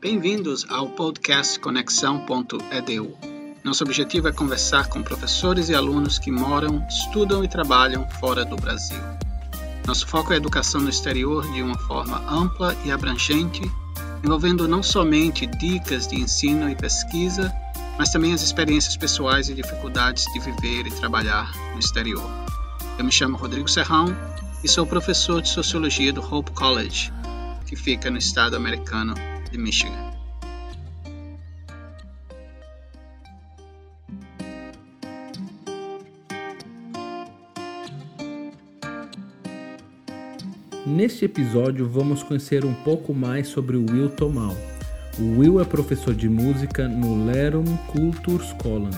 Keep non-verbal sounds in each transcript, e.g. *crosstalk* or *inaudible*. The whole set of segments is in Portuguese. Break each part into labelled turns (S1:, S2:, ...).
S1: Bem-vindos ao podcast Conexão.edu. Nosso objetivo é conversar com professores e alunos que moram, estudam e trabalham fora do Brasil. Nosso foco é a educação no exterior de uma forma ampla e abrangente, envolvendo não somente dicas de ensino e pesquisa, mas também as experiências pessoais e dificuldades de viver e trabalhar no exterior. Eu me chamo Rodrigo Serrão e sou professor de Sociologia do Hope College, que fica no estado americano de Michigan.
S2: Neste episódio vamos conhecer um pouco mais sobre o Will Tomal. O Will é professor de música no Lerum Kulturskolan,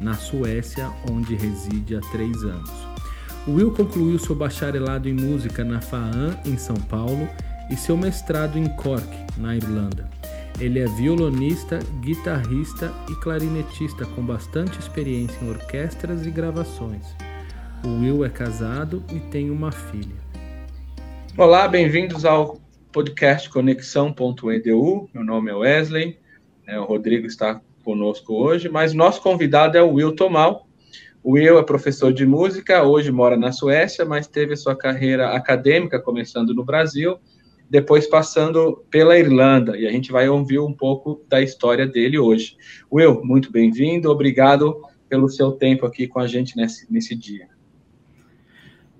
S2: na Suécia, onde reside há três anos. O Will concluiu seu bacharelado em música na FAAN, em São Paulo, e seu mestrado em Cork, na Irlanda. Ele é violonista, guitarrista e clarinetista com bastante experiência em orquestras e gravações. O Will é casado e tem uma filha.
S3: Olá, bem-vindos ao podcast Conexão.edu. Meu nome é Wesley, é, o Rodrigo está conosco hoje, mas nosso convidado é o Will Tomal. O Will é professor de música, hoje mora na Suécia, mas teve sua carreira acadêmica começando no Brasil depois passando pela Irlanda, e a gente vai ouvir um pouco da história dele hoje. Will, muito bem-vindo, obrigado pelo seu tempo aqui com a gente nesse, nesse dia.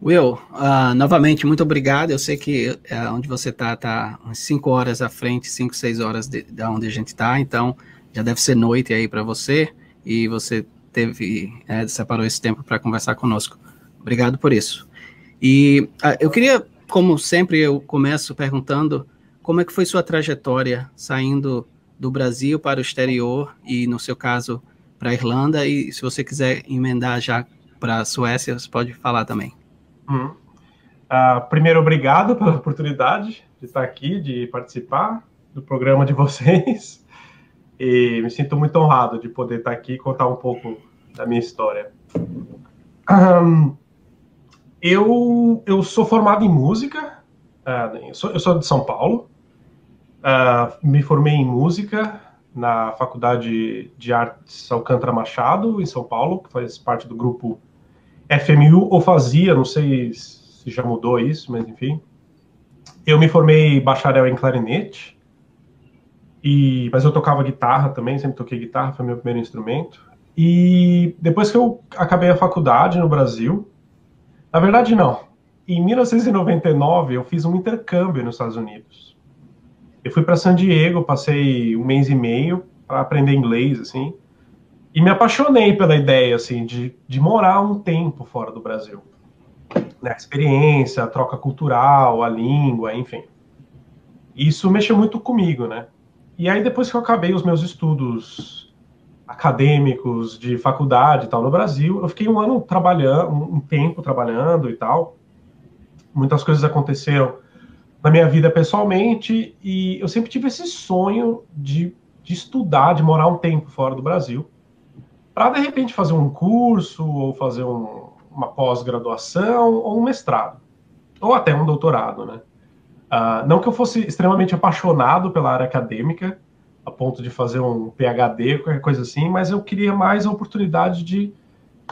S1: Will, uh, novamente, muito obrigado. Eu sei que uh, onde você está, está umas 5 horas à frente, 5, 6 horas de, de onde a gente está, então já deve ser noite aí para você, e você teve, é, separou esse tempo para conversar conosco. Obrigado por isso. E uh, eu queria como sempre, eu começo perguntando como é que foi sua trajetória saindo do Brasil para o exterior e, no seu caso, para a Irlanda. E se você quiser emendar já para a Suécia, você pode falar também.
S4: Uhum. Uh, primeiro, obrigado pela oportunidade de estar aqui, de participar do programa de *laughs* vocês. E me sinto muito honrado de poder estar aqui e contar um pouco da minha história. Um, eu, eu sou formado em música, uh, eu, sou, eu, sou, de São Paulo, uh, me formei em música na Faculdade de Artes Alcântara Machado, em São Paulo, que faz parte do grupo FMU, ou fazia, não sei se já mudou isso, mas enfim. Eu me formei bacharel em clarinete, e, mas eu tocava guitarra também, sempre toquei guitarra, foi meu primeiro instrumento. E depois que eu acabei a faculdade no Brasil, na verdade, não. Em 1999, eu fiz um intercâmbio nos Estados Unidos. Eu fui para San Diego, passei um mês e meio para aprender inglês, assim, e me apaixonei pela ideia, assim, de, de morar um tempo fora do Brasil. Né, a experiência, a troca cultural, a língua, enfim. Isso mexeu muito comigo, né? E aí, depois que eu acabei os meus estudos acadêmicos de faculdade e tal no Brasil. Eu fiquei um ano trabalhando, um tempo trabalhando e tal. Muitas coisas aconteceram na minha vida pessoalmente e eu sempre tive esse sonho de, de estudar, de morar um tempo fora do Brasil, para de repente fazer um curso ou fazer um, uma pós-graduação ou um mestrado, ou até um doutorado, né? Uh, não que eu fosse extremamente apaixonado pela área acadêmica, a ponto de fazer um PhD, qualquer coisa assim, mas eu queria mais a oportunidade de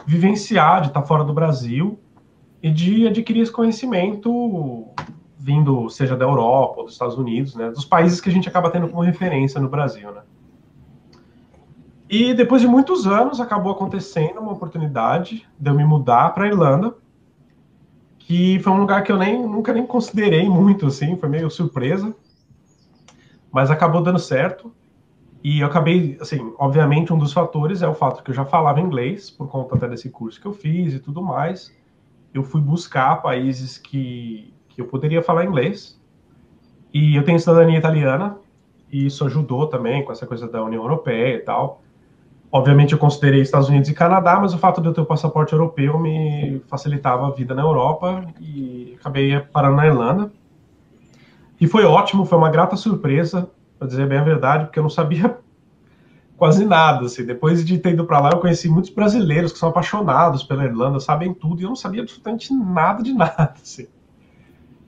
S4: vivenciar, de estar fora do Brasil e de adquirir esse conhecimento vindo, seja da Europa ou dos Estados Unidos, né, dos países que a gente acaba tendo como referência no Brasil, né. E depois de muitos anos acabou acontecendo uma oportunidade de eu me mudar para a Irlanda, que foi um lugar que eu nem nunca nem considerei muito assim, foi meio surpresa, mas acabou dando certo. E eu acabei, assim, obviamente um dos fatores é o fato que eu já falava inglês, por conta até desse curso que eu fiz e tudo mais. Eu fui buscar países que, que eu poderia falar inglês. E eu tenho cidadania italiana, e isso ajudou também com essa coisa da União Europeia e tal. Obviamente eu considerei Estados Unidos e Canadá, mas o fato de eu ter o passaporte europeu me facilitava a vida na Europa e acabei parando na Irlanda. E foi ótimo, foi uma grata surpresa para dizer bem a verdade, porque eu não sabia *laughs* quase nada. Assim. Depois de ter ido para lá, eu conheci muitos brasileiros que são apaixonados pela Irlanda, sabem tudo, e eu não sabia absolutamente nada de *laughs* nada. Assim.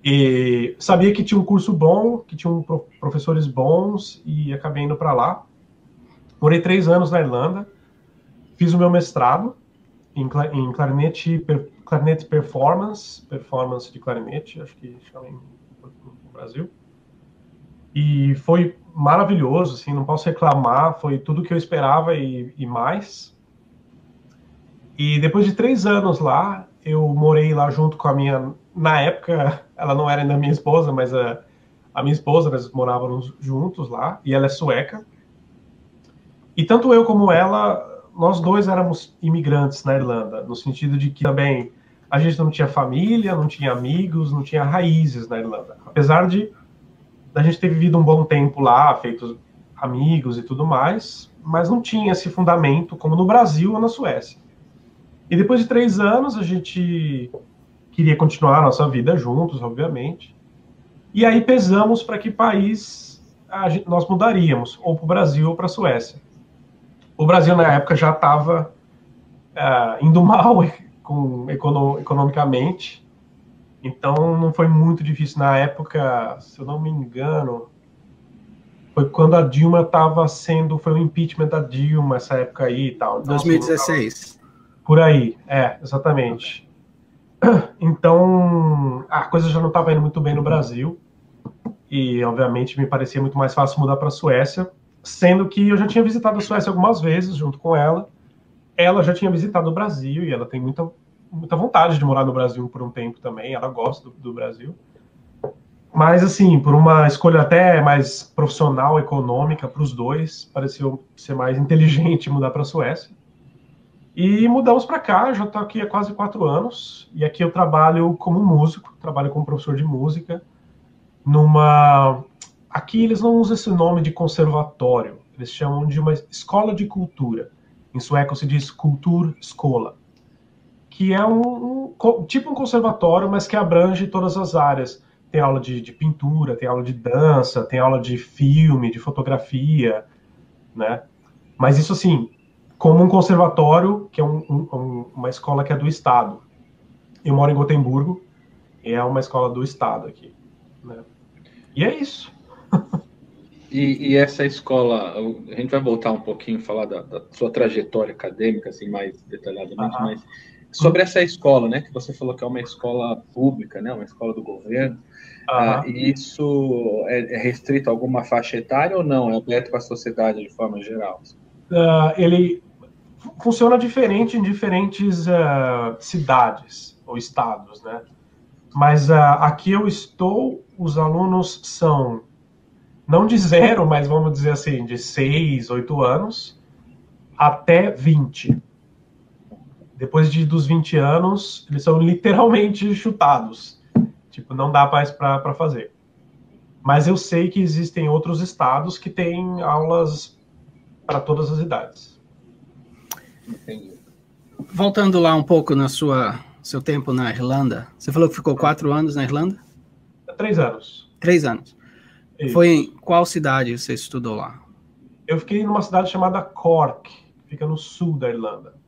S4: E sabia que tinha um curso bom, que tinha professores bons e acabei indo para lá. Morei três anos na Irlanda, fiz o meu mestrado em, em clarinete, per, clarinete performance, performance de clarinete, acho que chama no Brasil. E foi maravilhoso, assim, não posso reclamar, foi tudo que eu esperava e, e mais. E depois de três anos lá, eu morei lá junto com a minha, na época, *laughs* ela não era ainda minha esposa, mas a, a minha esposa, nós morávamos juntos lá, e ela é sueca. E tanto eu como ela, nós dois éramos imigrantes na Irlanda, no sentido de que também a gente não tinha família, não tinha amigos, não tinha raízes na Irlanda. Apesar de a gente ter vivido um bom tempo lá, feito amigos e tudo mais, mas não tinha esse fundamento como no Brasil ou na Suécia. E depois de três anos, a gente queria continuar a nossa vida juntos, obviamente. E aí pesamos para que país gente, nós mudaríamos, ou para o Brasil ou para a Suécia. O Brasil, na época, já estava uh, é, indo *laughs* mal com, econo, economicamente, então não foi muito difícil. Na época, se eu não me engano, foi quando a Dilma estava sendo, foi o impeachment da Dilma, essa época aí e tal.
S1: Então, 2016. Assim,
S4: por aí, é, exatamente. Então, a coisa já não estava indo muito bem no Brasil. E, obviamente, me parecia muito mais fácil mudar para a Suécia, sendo que eu já tinha visitado a Suécia algumas vezes junto com ela. Ela já tinha visitado o Brasil e ela tem muita, muita vontade de morar no Brasil por um tempo também. Ela gosta do, do Brasil. Mas, assim, por uma escolha até mais profissional, econômica para os dois, pareceu ser mais inteligente *laughs* mudar para a Suécia. E mudamos para cá, já estou aqui há quase quatro anos, e aqui eu trabalho como músico, trabalho como professor de música, numa... Aqui eles não usam esse nome de conservatório, eles chamam de uma escola de cultura. Em sueco se diz kulturskola, que é um, um, tipo um conservatório, mas que abrange todas as áreas. Tem aula de, de pintura, tem aula de dança, tem aula de filme, de fotografia, né? Mas isso assim, como um conservatório, que é um, um, uma escola que é do Estado. Eu moro em Gotemburgo, e é uma escola do Estado aqui. Né? E é isso. *laughs*
S3: e, e, essa escola, a gente vai voltar um pouquinho, falar da, da sua trajetória acadêmica, assim, mais detalhadamente, uhum. mas sobre essa escola, né, que você falou que é uma escola pública, né, uma escola do governo, uhum. uh, isso é, é restrito a alguma faixa etária ou não? É aberto para a sociedade de forma geral?
S4: Uh, ele funciona diferente em diferentes uh, cidades ou estados, né? Mas aqui eu estou, os alunos são não de zero, mas vamos dizer assim, de seis, oito anos até 20. Depois de, dos 20 anos, eles são literalmente chutados. Tipo, não dá mais para fazer. Mas eu sei que existem outros estados que têm aulas para todas as idades.
S1: Entendi. Voltando lá um pouco na sua seu tempo na Irlanda, você falou que ficou quatro anos na Irlanda?
S4: Três anos.
S1: Três anos. Isso. Foi em qual cidade você estudou lá?
S4: Eu fiquei numa cidade chamada Cork, que fica no sul da Irlanda.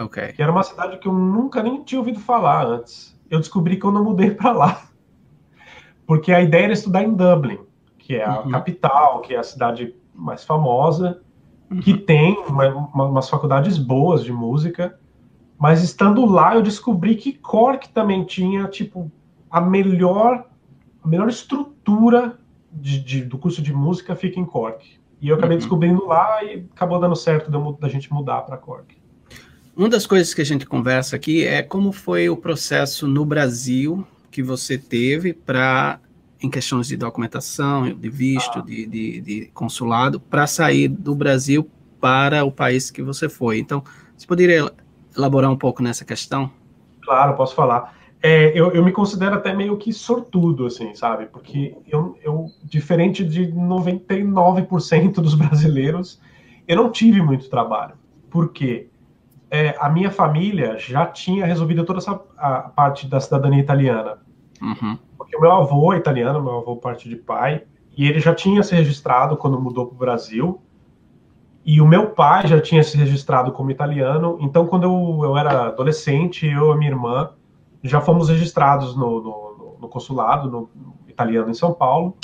S1: Ok.
S4: Que era uma cidade que eu nunca nem tinha ouvido falar antes. Eu descobri quando eu mudei *laughs* para lá. Porque a ideia era estudar em Dublin, que é a uhum. capital, que é a cidade mais famosa que tem uma, uma, umas faculdades boas de música, mas estando lá eu descobri que Cork também tinha tipo a melhor a melhor estrutura de, de, do curso de música fica em Cork. E eu acabei uhum. descobrindo lá e acabou dando certo da gente mudar para Cork.
S1: Uma das coisas que a gente conversa aqui é como foi o processo no Brasil que você teve para em questões de documentação, de visto, ah. de, de, de, consulado, para sair do Brasil para o país que você foi. Então, você poderia elaborar um pouco nessa questão?
S4: Claro, posso falar. É, eu, eu, me considero até meio que sortudo, assim, sabe? Porque eu, eu diferente de 99% dos brasileiros, eu não tive muito trabalho. Por quê? É, a minha família já tinha resolvido toda essa a parte da cidadania italiana.
S1: Uhum.
S4: Porque o meu avô é italiano, meu avô parte de pai, e ele já tinha se registrado quando mudou para o Brasil. E o meu pai já tinha se registrado como italiano. Então, quando eu, eu era adolescente, eu e minha irmã já fomos registrados no, no, no consulado, no, no, italiano em São Paulo.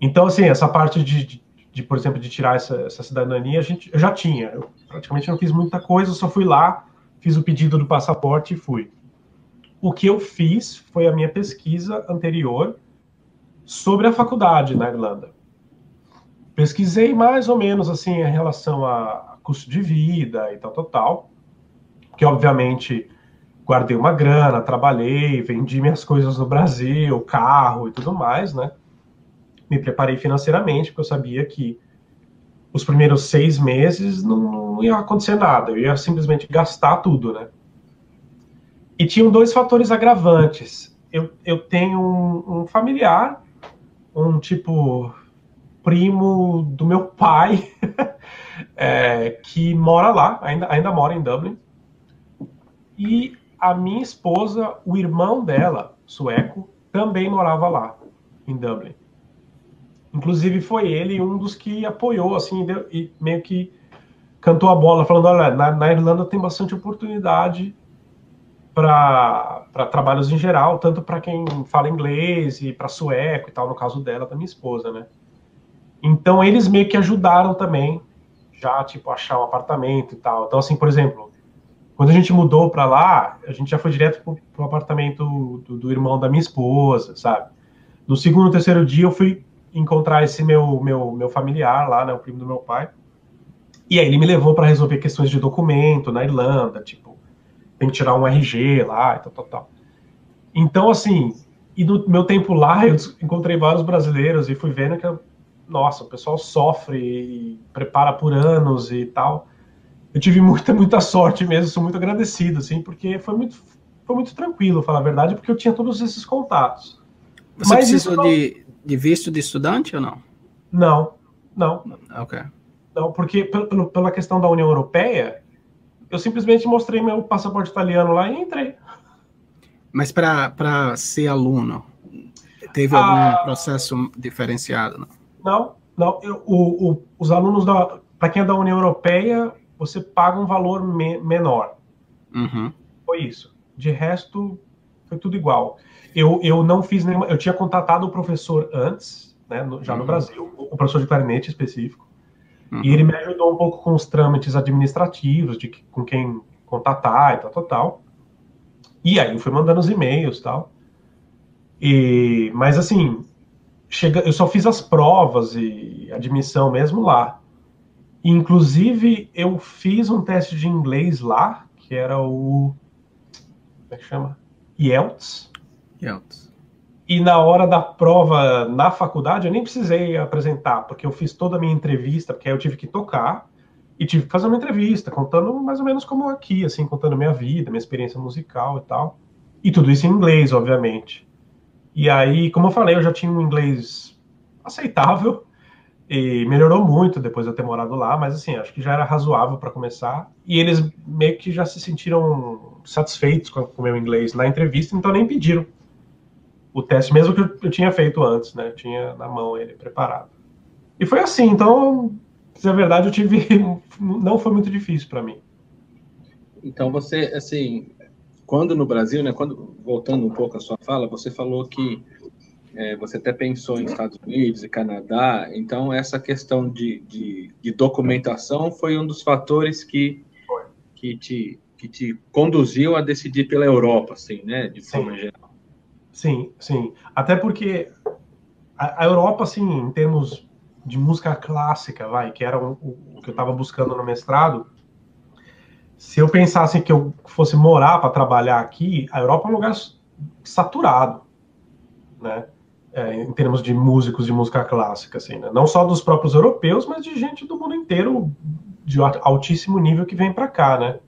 S4: Então, assim, essa parte de, de, de por exemplo, de tirar essa, essa, cidadania, a gente, eu já tinha. Eu praticamente não fiz muita coisa, só fui lá, fiz o pedido do passaporte e fui. O que eu fiz foi a minha pesquisa anterior sobre a faculdade na Irlanda. Pesquisei mais ou menos assim em relação a custo de vida e tal, tal, tal. Que obviamente guardei uma grana, trabalhei, vendi minhas coisas no Brasil, carro e tudo mais, né? Me preparei financeiramente, porque eu sabia que os primeiros seis meses não, não ia acontecer nada, eu ia simplesmente gastar tudo, né? E tinham dois fatores agravantes. Eu, eu tenho um, um familiar, um tipo primo do meu *laughs* pai, é, que mora lá, ainda, ainda mora em Dublin. E a minha esposa, o irmão dela, sueco, também morava lá, em Dublin. Inclusive foi ele um dos que apoiou, assim, e meio que cantou a bola, falando, olha, na, na Irlanda tem bastante oportunidade para trabalhos em geral, tanto para quem fala inglês e para sueco e tal, no caso dela, da minha esposa, né? Então eles meio que ajudaram também, já tipo achar um apartamento e tal. Então assim, por exemplo, quando a gente mudou para lá, a gente já foi direto pro, pro apartamento do, do, irmão da minha esposa, sabe? No segundo, terceiro dia, eu fui encontrar esse meu meu, meu familiar lá, né, o primo do meu pai. E aí ele me levou para resolver questões de documento na Irlanda, tipo, tem que tirar um RG lá e tal, tal, tal. Então, assim, e no meu tempo lá, eu encontrei vários brasileiros e fui vendo que, nossa, o pessoal sofre e prepara por anos e tal eu tive muita, muita sorte mesmo, sou muito agradecido, assim, porque foi muito, foi muito tranquilo, falar a verdade, porque eu tinha todos esses contatos.
S1: Você Mas precisou não... de, de visto de estudante ou não?
S4: Não, não.
S1: Ok.
S4: Não, porque pelo, pela questão da União Europeia, eu simplesmente mostrei meu passaporte italiano lá e entrei.
S1: Mas para ser aluno, teve algum ah, processo diferenciado? Não,
S4: não. não eu, o, o, os alunos da. Para quem é da União Europeia, você paga um valor me menor.
S1: Uhum.
S4: Foi isso. De resto, foi tudo igual. Eu, eu não fiz nenhuma. Eu tinha contatado o professor antes, né, no, já uhum. no Brasil, o professor de clarinete específico, uhum. e ele me ajudou um pouco com os trâmites administrativos, de com quem contatar e tal, tal, tal. E aí eu fui mandando os e-mails tal. E, mas assim, chega, eu só fiz as provas e admissão mesmo lá. Inclusive, eu fiz um teste de inglês lá, que era o. Como é que chama? IELTS.
S1: IELTS.
S4: E na hora da prova na faculdade, eu nem precisei apresentar, porque eu fiz toda a minha entrevista, porque aí eu tive que tocar e tive que fazer uma entrevista, contando mais ou menos como aqui, assim, contando minha vida, minha experiência musical e tal. E tudo isso em inglês, obviamente. E aí, como eu falei, eu já tinha um inglês aceitável, e melhorou muito depois de eu ter morado lá, mas assim, acho que já era razoável para começar. E eles meio que já se sentiram satisfeitos com o meu inglês na entrevista, então nem pediram o teste, mesmo que eu, tinha feito antes, né? Eu tinha na mão ele preparado. E foi assim, então, se é verdade, eu tive. *laughs* Não foi muito difícil para mim.
S3: Então você, assim, quando no Brasil, né? Quando, voltando um pouco à sua fala, você falou que é, você até pensou em Estados Unidos e Canadá, então essa questão de, de, de documentação foi um dos fatores que, que, te, que te conduziu a decidir pela Europa, assim, né, de forma sim. geral.
S4: Sim, sim. Até porque a, a, Europa, assim, em termos de música clássica, vai, que era o, o que eu estava buscando no mestrado, se eu pensasse que eu fosse morar para trabalhar aqui, a Europa é um lugar saturado, né? é, em termos de músicos de música clássica, assim, né? não só dos próprios europeus, mas de gente do mundo inteiro de altíssimo nível que vem para cá, né?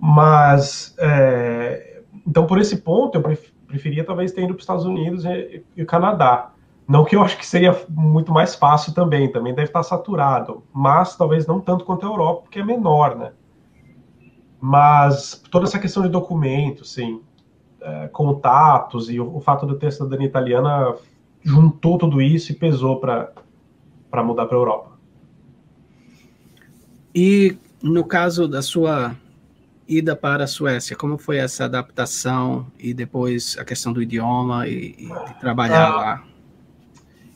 S4: Mas é, então por esse ponto eu preferia talvez ter ido para os Estados Unidos e, e o Canadá. Não que eu acho que seria muito mais fácil também, também deve estar saturado, mas talvez não tanto quanto a Europa, porque é menor, né? Mas toda essa questão de documentos, sim, é, contatos e o, o, fato de eu ter cidadania italiana juntou tudo isso e pesou para mudar para a Europa.
S1: E no caso da sua ida para a Suécia? Como foi essa adaptação e depois a questão do idioma e, e de trabalhar ah, lá?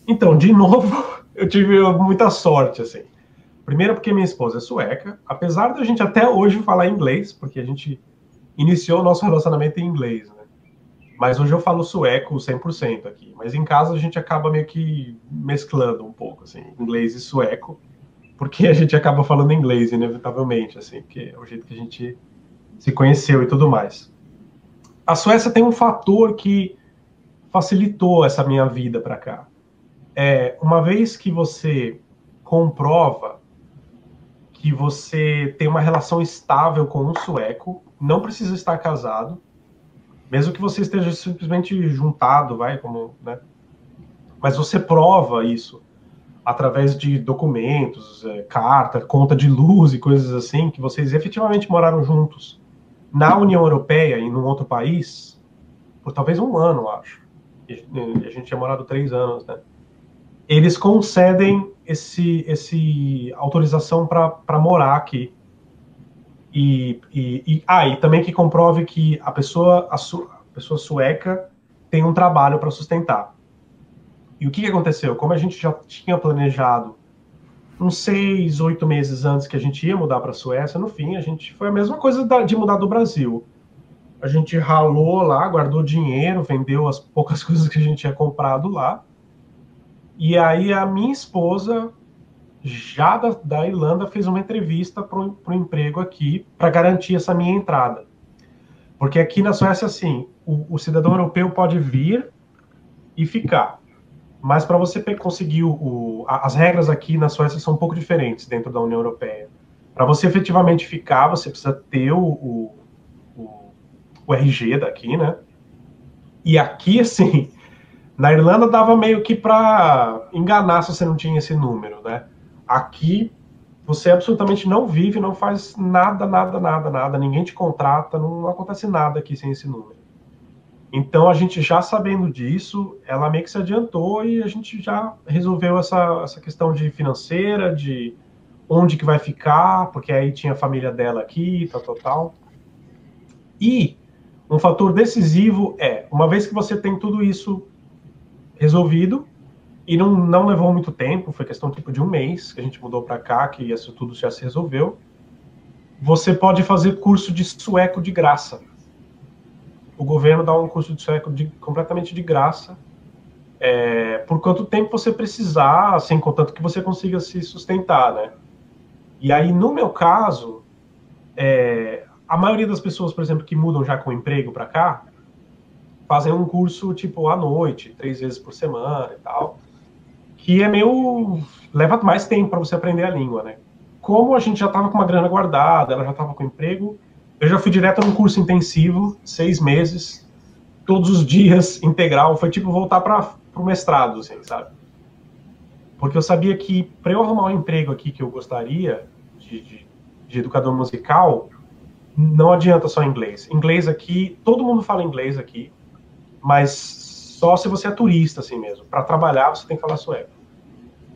S4: Então, de *laughs* novo, eu tive muita sorte, assim. Primeiro porque minha esposa é sueca, apesar da gente até hoje falar inglês, porque a gente iniciou o nosso relacionamento em inglês, né? Mas hoje eu falo sueco 100% aqui. Mas em casa a gente acaba meio que mesclando um pouco, assim, inglês e sueco, porque a gente acaba falando inglês, inevitavelmente, assim, porque é o jeito que a gente se conheceu e tudo mais. A Suécia tem um fator que facilitou essa minha vida para cá. É, uma vez que você comprova que você tem uma relação estável com um sueco, não precisa estar casado, mesmo que você esteja simplesmente juntado, vai, como, né? Mas você prova isso através de documentos, é, carta, conta de luz e coisas assim, que vocês efetivamente moraram juntos na União Europeia e num outro país por talvez um ano, acho. A gente tinha morado três anos, né? Eles concedem esse, esse autorização para morar aqui. E, e, e, ah, e também que comprove que a pessoa, a, su, a pessoa sueca tem um trabalho para sustentar. E o que, que aconteceu? Como a gente já tinha planejado uns seis, oito meses antes que a gente ia mudar para a Suécia, no fim, a gente foi a mesma coisa de mudar do Brasil. A gente ralou lá, guardou dinheiro, vendeu as poucas *laughs* coisas que a gente tinha comprado lá. E aí a minha esposa, já da, da Irlanda, fez uma entrevista para o emprego aqui para garantir essa minha entrada. Porque aqui na Suécia, assim, o, o cidadão europeu pode vir e ficar. Mas para você conseguir o, as regras aqui na Suécia são um pouco diferentes dentro da União Europeia. Para você efetivamente ficar, você precisa ter o, o, o, RG daqui, né? E aqui, assim, *laughs* na Irlanda dava meio que para enganar se você não tinha esse número, né? Aqui você absolutamente não vive, não faz nada, nada, nada, nada, ninguém te contrata, não acontece nada aqui sem esse número. Então, a gente já sabendo disso, ela meio que se adiantou e a gente já resolveu essa, essa questão de financeira, de onde que vai ficar, porque aí tinha a família dela aqui, tal, tal, tal. E um fator decisivo é, uma vez que você tem tudo isso resolvido, e não, não levou muito tempo, foi questão tipo de um mês que a gente mudou para cá, que isso tudo já se resolveu, você pode fazer curso de sueco de graça o governo dá um curso de sueco de, completamente de graça, é, por quanto tempo você precisar, assim, contanto que você consiga se sustentar, né? E aí, no meu caso, é, a maioria das pessoas, por exemplo, que mudam já com emprego para cá, fazem um curso, tipo, à noite, três vezes por semana e tal, que é meio... leva mais tempo para você aprender a língua, né? Como a gente já estava com uma grana guardada, ela já estava com emprego, eu já fui direto num curso intensivo, seis meses, todos os dias, *laughs* integral. Foi tipo voltar para o mestrado, assim, sabe? Porque eu sabia que para eu arrumar um emprego aqui que eu gostaria, de, de, de educador musical, não adianta só inglês. Inglês aqui, todo mundo fala inglês aqui, mas só se você é turista, assim mesmo. Para trabalhar, você tem que falar sueco.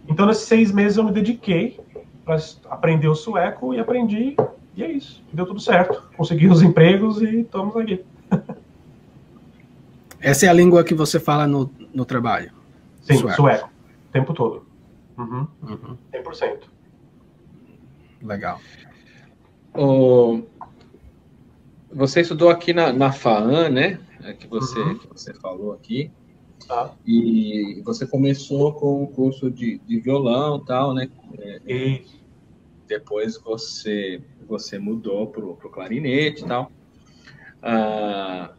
S4: Então, nesses seis meses, eu me dediquei para aprender o sueco e aprendi e é isso. Deu tudo certo. Consegui os empregos e estamos aqui. *laughs*
S1: Essa é a língua que você fala no, no trabalho?
S4: Sim, sueco. sueco. O tempo todo. Uhum. Uhum. 100%.
S1: Legal.
S3: O... Você estudou aqui na, na FAAN, né? É que você, uhum. que você falou aqui. Tá. E você começou com o curso de, de violão e tal, né? É, Isso. Depois você você mudou para o clarinete e tal. Ah,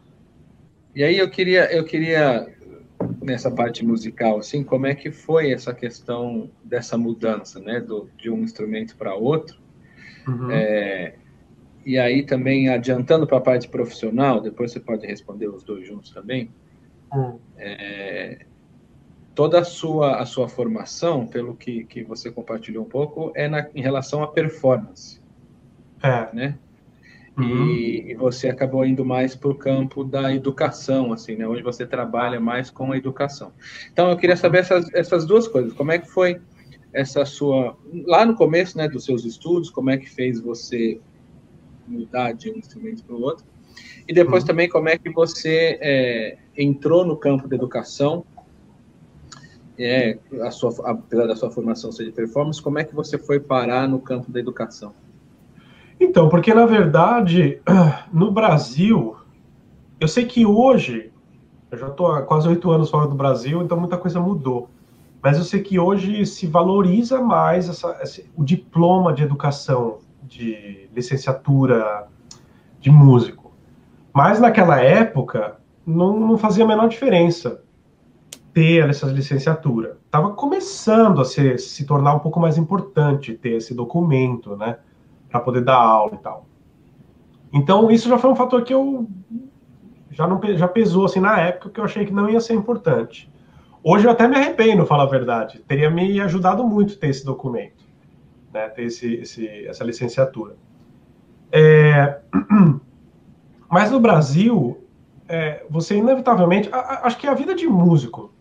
S3: e aí eu queria, eu queria nessa parte musical, assim, como é que foi essa questão dessa mudança, né, do, de um instrumento para outro? Uhum. É, e aí também adiantando para a parte profissional, depois você pode responder os dois juntos também. Uhum. É, toda a sua a sua formação, pelo que, que você compartilhou um pouco, é na, em relação à performance. É. Né? Uhum. E, e, você acabou indo mais para o campo da educação, assim, né? Onde você trabalha mais com a educação. Então, eu queria saber essas, essas duas coisas. Como é que foi essa sua... Lá no começo, né, dos seus estudos, como é que fez você mudar de um instrumento para o outro. E depois uhum. também como é que você é, entrou no campo da educação, é, a sua, apesar da sua formação ser de performance, como é que você foi parar no campo da educação?
S4: Então, porque na verdade, *clears throat* no Brasil, eu sei que hoje, eu já estou há quase oito anos fora do Brasil, então muita coisa mudou. Mas eu sei que hoje se valoriza mais essa, esse, o diploma de educação, de licenciatura de músico. Mas naquela época não, não fazia a menor diferença ter essa licenciatura. Estava começando a se, se tornar um pouco mais importante ter esse documento, né, para poder dar aula e tal. Então isso já foi um fator que eu já não já pesou assim na época que eu achei que não ia ser importante. Hoje eu até me arrependo, falar a verdade. Teria me ajudado muito ter esse documento, né? ter esse, esse essa licenciatura. É... *clears throat* Mas no Brasil, é, você inevitavelmente. Acho que a vida de músico,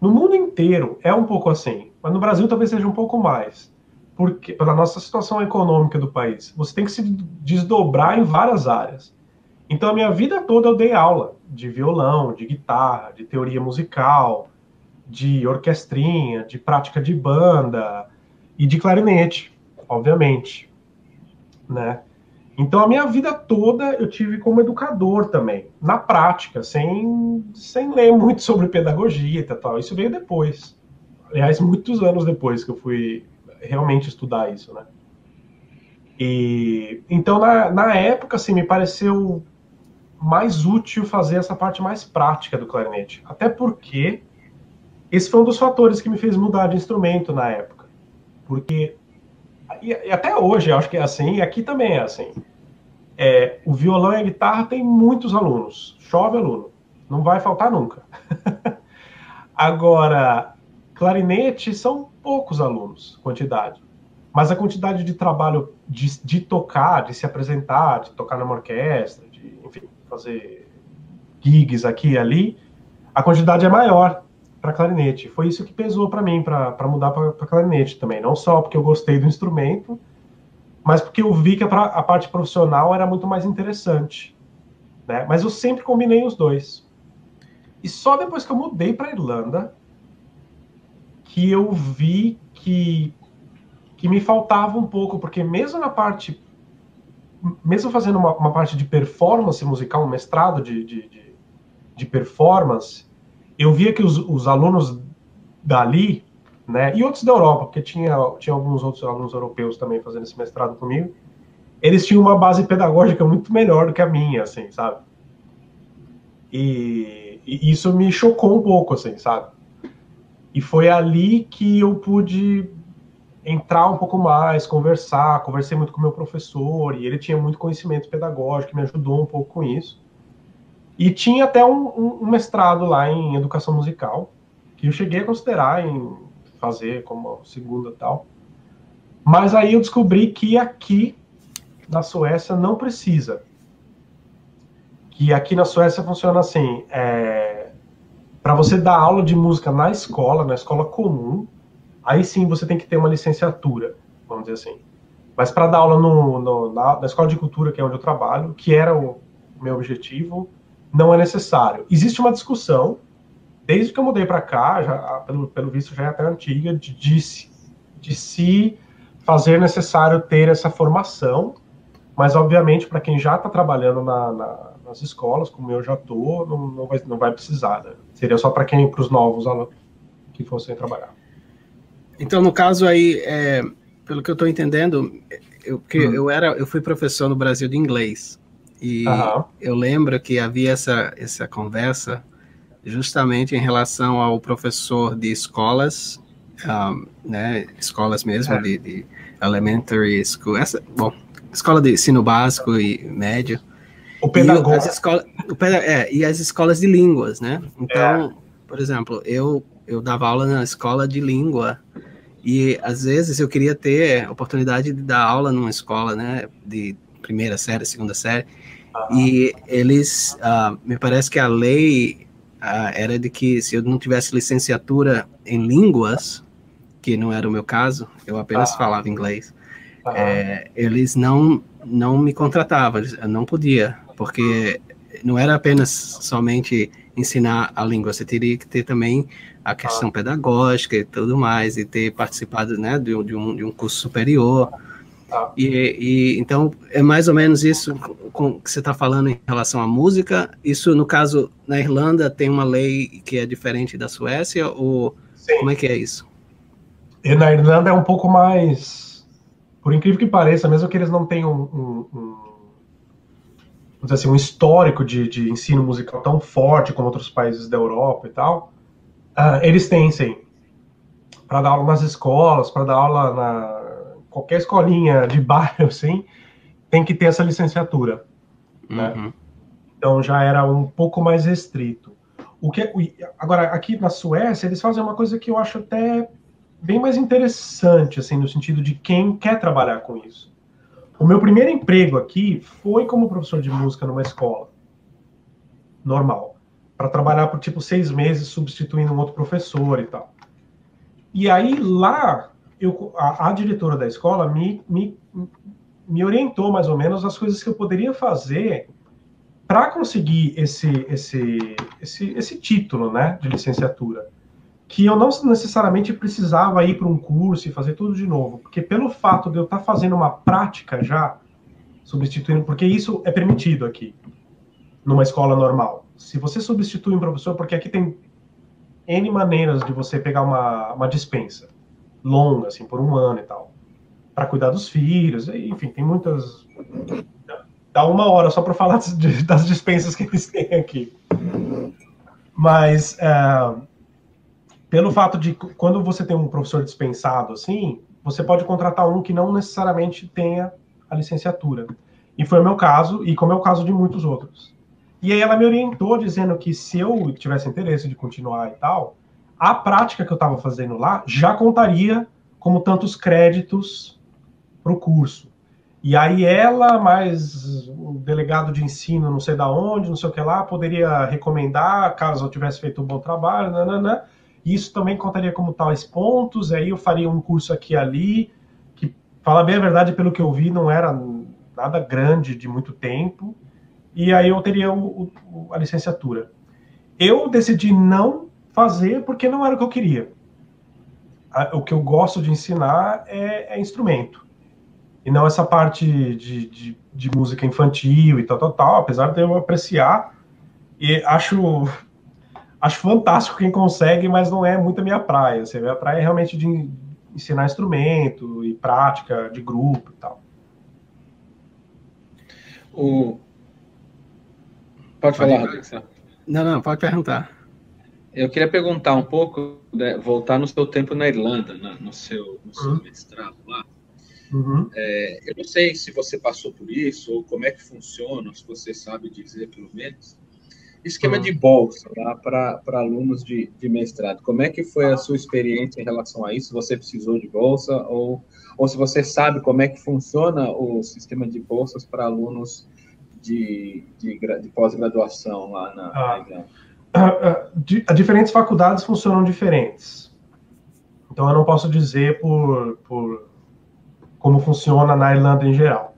S4: no mundo inteiro, é um pouco assim. Mas no Brasil talvez seja um pouco mais. Porque, pela nossa situação econômica do país, você tem que se desdobrar em várias áreas. Então, a minha vida toda eu dei aula de violão, de guitarra, de teoria musical, de orquestrinha, de prática de banda e de clarinete, obviamente, né? Então a minha vida toda eu tive como educador também, na prática, sem, sem ler muito sobre pedagogia e tal. Isso veio depois. Aliás, muitos anos depois que eu fui realmente estudar isso, né? E então na, na época assim me pareceu mais útil fazer essa parte mais prática do clarinete. Até porque esse foi um dos fatores que me fez mudar de instrumento na época. Porque, e, até hoje eu acho que é assim, e aqui também é assim. É, o violão e a guitarra tem muitos alunos, chove aluno, não vai faltar nunca. *laughs* Agora, clarinete são poucos alunos, quantidade. Mas a quantidade de trabalho de, de tocar, de se apresentar, de tocar numa orquestra, de, enfim, fazer gigs aqui e ali, a quantidade é maior para clarinete. Foi isso que pesou para mim, para mudar para clarinete também. Não só porque eu gostei do instrumento, mas porque eu vi que a, a parte profissional era muito mais interessante. Né? Mas eu sempre combinei os dois. E só depois que eu mudei para Irlanda que eu vi que, que me faltava um pouco, porque mesmo na parte mesmo fazendo uma, uma, parte de performance musical, um mestrado de, de, de, de performance, eu via que os, os, alunos dali, né, e outros da Europa, porque tinha, tinha alguns outros alunos europeus também fazendo esse mestrado comigo, eles tinham uma base pedagógica muito melhor do que a minha, assim, sabe? E, e isso me chocou um pouco, assim, sabe? E foi ali que eu pude entrar um pouco mais, conversar, conversei muito com meu professor e ele tinha muito conhecimento pedagógico, me ajudou um pouco com isso. E tinha até um, um, um mestrado lá em educação musical, que eu cheguei a considerar em fazer como segunda tal. Mas aí eu descobri que aqui na Suécia não precisa. Que aqui na Suécia funciona assim, é, para você dar aula de música na escola, na escola comum, aí sim você tem que ter uma licenciatura, vamos dizer assim. Mas para dar aula no, no, na, na, escola de cultura, que é onde eu trabalho, que era o meu objetivo, não é necessário. Existe uma discussão, desde que eu mudei para cá, já, pelo, pelo visto já é até antiga, de, de, de se fazer necessário ter essa formação, mas obviamente para quem já está trabalhando na, na, nas escolas, como eu já estou, não, não, vai, não vai precisar. Né? Seria só para quem, para os novos alunos que fossem trabalhar.
S1: Então, no caso aí, é, pelo que eu estou entendendo, eu, porque hum. eu era, eu fui professor no Brasil de inglês e uhum. eu lembro que havia essa essa conversa justamente em relação ao professor de escolas, um, né, escolas mesmo é. de, de, elementary school, essa, bom, escola de ensino básico e médio.
S4: O pedagogo.
S1: E as escolas, o, é, e as escolas de línguas, né? Então, é. por exemplo, eu eu dava aula na escola de língua e às vezes eu queria ter a oportunidade de dar aula numa escola, né, de primeira série, segunda série. E eles, uh, me parece que a lei uh, era de que se eu não tivesse licenciatura em línguas, que não era o meu caso, eu apenas falava inglês, é, eles não não me contratava, eu não podia, porque não era apenas somente ensinar a língua, você teria que ter também a questão ah. pedagógica e tudo mais, e ter participado né, de, um, de um curso superior. E, e, então é mais ou menos isso com, que você está falando em relação à música. Isso, no caso, na Irlanda tem uma lei que é diferente da Suécia, ou Sim. como é que é isso?
S4: E na Irlanda é um pouco mais, por incrível que pareça, mesmo que eles não tenham um, um, um assim, um histórico de, de ensino musical tão forte como outros países da Europa e tal, uh, eles têm sim. Para dar aula nas escolas, para dar aula na qualquer escolinha de bairro, assim, tem que ter essa licenciatura. Né? Uhum. Então já era um pouco mais restrito. O que agora aqui na Suécia eles fazem uma coisa que eu acho até bem mais interessante, assim, no sentido de quem quer trabalhar com isso. O meu primeiro emprego aqui foi como professor de música numa escola normal, para trabalhar por tipo seis meses substituindo um outro professor e tal. E aí lá eu, a, a diretora da escola me, me, me orientou mais ou menos as coisas que eu poderia fazer para conseguir esse, esse, esse, esse título né, de licenciatura. Que eu não necessariamente precisava ir para um curso e fazer tudo de novo, porque pelo fato de eu estar tá fazendo uma prática já, substituindo, porque isso é permitido aqui, numa escola normal. Se você substitui um professor, porque aqui tem N maneiras de você pegar uma, uma dispensa longa, assim, por um ano e tal, para cuidar dos filhos, enfim, tem muitas. Dá uma hora só para falar das dispensas que eles têm aqui. Mas. Uh, pelo fato de quando você tem um professor dispensado assim, você pode contratar um que não necessariamente tenha a licenciatura. E foi o meu caso, e como é o caso de muitos outros. E aí ela me orientou dizendo que se eu tivesse interesse de continuar e tal, a prática que eu estava fazendo lá já contaria como tantos créditos para o curso. E aí ela, mais o delegado de ensino, não sei da onde, não sei o que lá, poderia recomendar, caso eu tivesse feito um bom trabalho, nananã, isso também contaria como tais pontos, aí eu faria um curso aqui e ali, que, falar bem a verdade, pelo que eu vi, não era nada grande de muito tempo, e aí eu teria o, o, a licenciatura. Eu decidi não fazer porque não era o que eu queria. O que eu gosto de ensinar é, é instrumento. E não essa parte de, de, de, música infantil e tal, tal, tal, apesar de eu apreciar. E acho *laughs* acho fantástico quem consegue, mas não é muito a minha praia. Assim, a minha praia é realmente de ensinar instrumento e prática de grupo e tal.
S3: O... Pode falar, Rodrigo.
S1: Não, não, pode perguntar.
S3: Eu queria perguntar um pouco, né, voltar no seu tempo na Irlanda, na, no seu, no seu uhum. mestrado lá. Uhum. É, eu não sei se você passou por isso, ou como é que funciona, se você sabe dizer pelo menos, Esquema uhum. de bolsa para alunos de, de mestrado. Como é que foi a sua experiência em relação a isso? Você precisou de bolsa ou, ou se você sabe como é que funciona o sistema de bolsas para alunos de, de, de pós-graduação lá na, ah. na
S4: uh, diferentes faculdades funcionam diferentes. Então eu não posso dizer por, por como funciona na Irlanda em geral.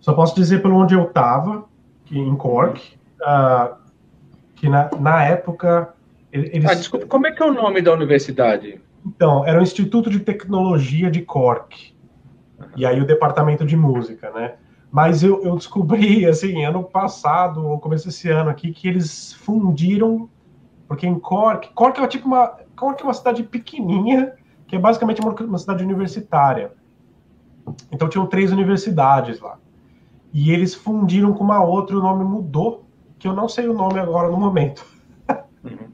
S4: Só posso dizer pelo onde eu estava, em Cork. Uh, que na, na época.
S3: Eles... Ah, desculpa, como é que é o nome da universidade?
S4: Então, era o Instituto de Tecnologia de Cork. E aí o departamento de música, né? Mas eu, eu descobri, *laughs* assim, ano passado, ou começo desse ano aqui, que eles fundiram, porque em Cork, Cork é tipo uma, Cork é uma cidade pequenininha, que é basicamente uma, uma cidade universitária. Então tinham três universidades lá. E eles fundiram com uma outra, e o nome mudou que eu não sei o nome agora no momento. *laughs* Uhum.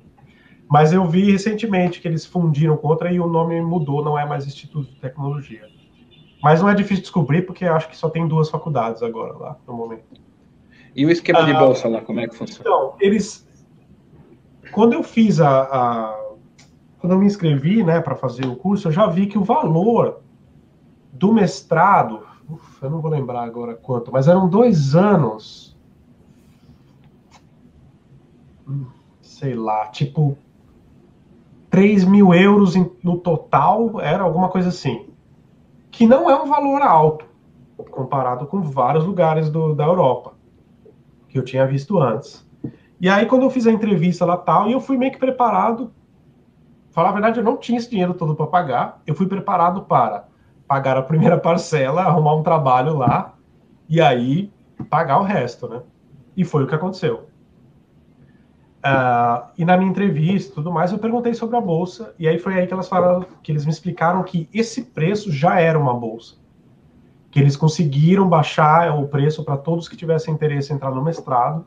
S4: Mas eu vi recentemente que eles fundiram com outra e o nome mudou, não é mais Instituto de Tecnologia. Mas não é difícil descobrir, porque acho que só tem duas faculdades agora lá no momento.
S3: E o esquema de ah, bolsa lá, como é que funciona?
S4: Então, eles. Quando eu fiz a. a... Quando eu me inscrevi né, para fazer o curso, eu já vi que o valor do mestrado. Uf, eu não vou lembrar agora quanto, mas eram dois anos sei lá, tipo 3 mil euros no total, era alguma coisa assim. Que não é um valor alto. comparado com vários lugares do, da Europa que eu tinha visto antes. E aí, quando eu fiz a entrevista lá tal, e eu fui meio que preparado. Falar a verdade, eu não tinha esse dinheiro todo para pagar. Eu fui preparado para pagar a primeira *laughs* parcela, arrumar um trabalho lá e aí pagar o resto, né? E foi o que aconteceu. Uh, e na minha entrevista tudo mais, eu perguntei sobre a bolsa, e aí foi aí que elas falaram, que eles me explicaram que esse preço já era uma bolsa. Que eles conseguiram baixar o preço para todos que tivessem interesse em entrar no mestrado,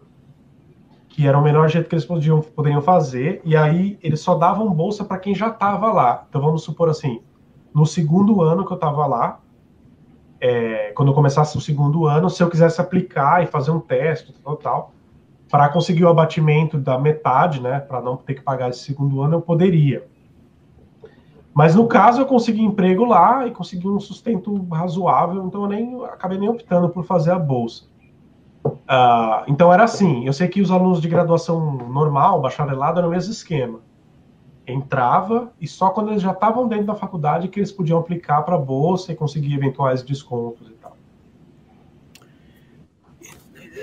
S4: que era o menor jeito que eles podiam, poderiam fazer, e aí eles só davam bolsa para quem já estava lá. Então vamos supor assim, no segundo ano que eu estava lá, é, quando eu começasse o segundo ano, se eu quisesse aplicar e fazer um teste, tal, tal, para conseguir o abatimento da metade, né, para não ter que pagar esse segundo ano, eu poderia. Mas no caso eu consegui emprego lá e consegui um sustento razoável, então eu nem acabei nem optando por fazer a bolsa. Uh, então era assim, eu sei que os alunos de graduação normal, bacharelado, era o mesmo esquema. Entrava e só quando eles já estavam dentro da faculdade que eles podiam aplicar para a bolsa e conseguir eventuais descontos e tal.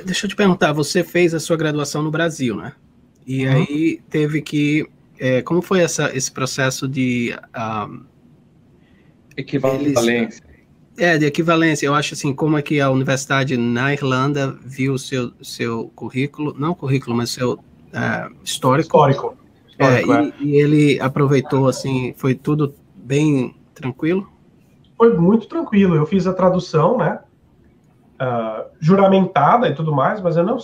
S1: Deixa eu te perguntar, você fez a sua graduação no Brasil, né? E uhum. aí teve que é, como foi essa, esse processo de um,
S3: equivalência? Eles,
S1: é, de equivalência. Eu acho assim, como é que a universidade na Irlanda viu o seu, seu currículo, não currículo, mas seu uh, histórico.
S4: Histórico.
S1: É, histórico é, e, e, ele aproveitou, assim, foi tudo bem tranquilo?
S4: Foi muito tranquilo. Eu fiz a tradução, né? Uh, juramentada e tudo mais, mas eu não,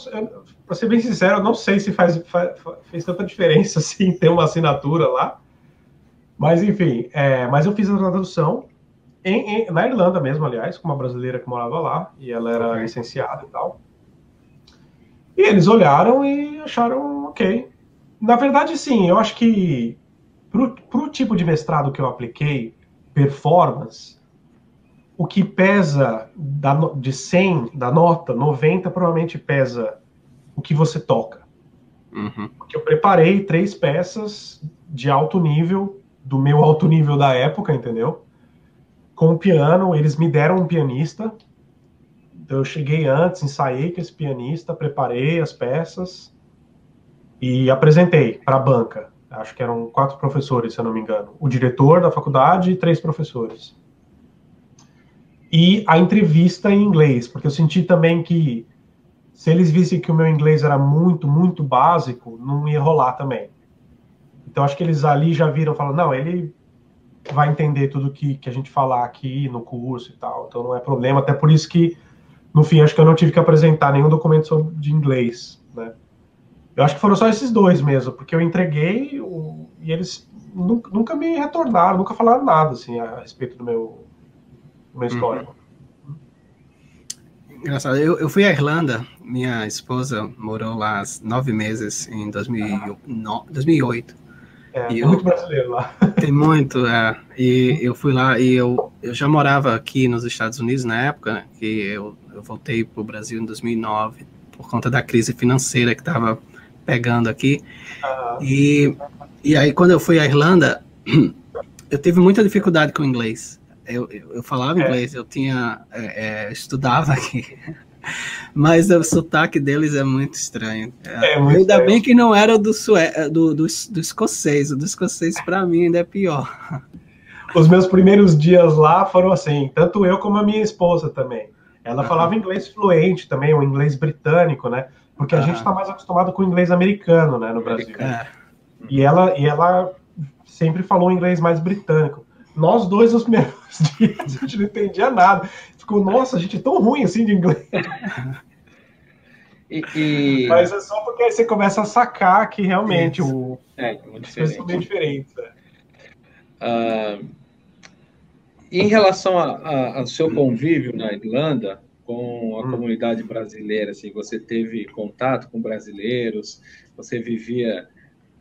S4: para ser bem sincero, eu não sei se faz, faz, fez tanta diferença *laughs* assim ter uma assinatura lá. Mas enfim, é, mas eu fiz a tradução em, em, na Irlanda mesmo, aliás, com uma brasileira que morava lá e ela era okay. licenciada e tal. E eles olharam e acharam ok. Na verdade, sim, eu acho que para o tipo de mestrado que eu apliquei, performance, o que pesa da, de 100 da nota, 90 provavelmente pesa o que você toca. Uhum. Porque eu preparei três peças de alto nível, do meu alto nível da época, entendeu? Com o piano, eles me deram um pianista. Então eu cheguei antes, ensaiei com esse pianista, preparei as peças e apresentei para a banca. Acho que eram quatro professores, se eu não me engano. O diretor da faculdade e três professores. E a entrevista em inglês, porque eu senti também que se eles vissem que o meu inglês era muito, muito básico, não ia rolar também. Então acho que eles ali já viram, falam, não, ele vai entender tudo que, que a gente falar aqui no curso e tal, então não é problema. Até por isso que, no fim, acho que eu não tive que apresentar nenhum documento sobre, de inglês, né? Eu acho que foram só esses dois mesmo, porque eu entreguei o, e eles nunca, nunca, me retornaram, nunca falaram nada, assim, a respeito do meu, meu histórico. Uhum.
S1: Engraçado, eu, eu fui à Irlanda, minha esposa morou lá nove meses em 2000, no, 2008.
S4: É, tem muito brasileiro lá. *laughs*
S1: Tem muito, é. E eu fui lá e eu, eu já morava aqui nos Estados Unidos na época, né, que eu, eu voltei para o Brasil em 2009 por conta da crise financeira que estava pegando aqui. Uhum. E, e aí, quando eu fui à Irlanda, *clears throat* eu tive muita dificuldade com o inglês eu, eu, falava é. inglês, eu tinha é, é, estudava aqui, *laughs* mas o sotaque deles é muito estranho. É, muito ainda estranho. bem que não era do, sué, do, do, do escocês, o do escocês para mim ainda é pior. *laughs*
S4: Os meus primeiros dias lá foram assim, tanto eu como a minha esposa também. Ela uhum. falava inglês fluente também, o inglês britânico, né? Porque a uhum. gente está mais acostumado com o inglês americano, né, no Brasil. É. E ela, e ela sempre falou inglês mais britânico. Nós dois, os primeiros *laughs* dias, a gente não entendia nada. Ficou, nossa, a gente é tão ruim assim de inglês. E, e... Mas é só porque aí você começa a sacar que realmente o,
S3: é, muito diferente.
S4: são bem diferentes. Né?
S3: Uh, em relação ao seu convívio na Irlanda com a hum. comunidade brasileira, assim, você teve contato com brasileiros, você vivia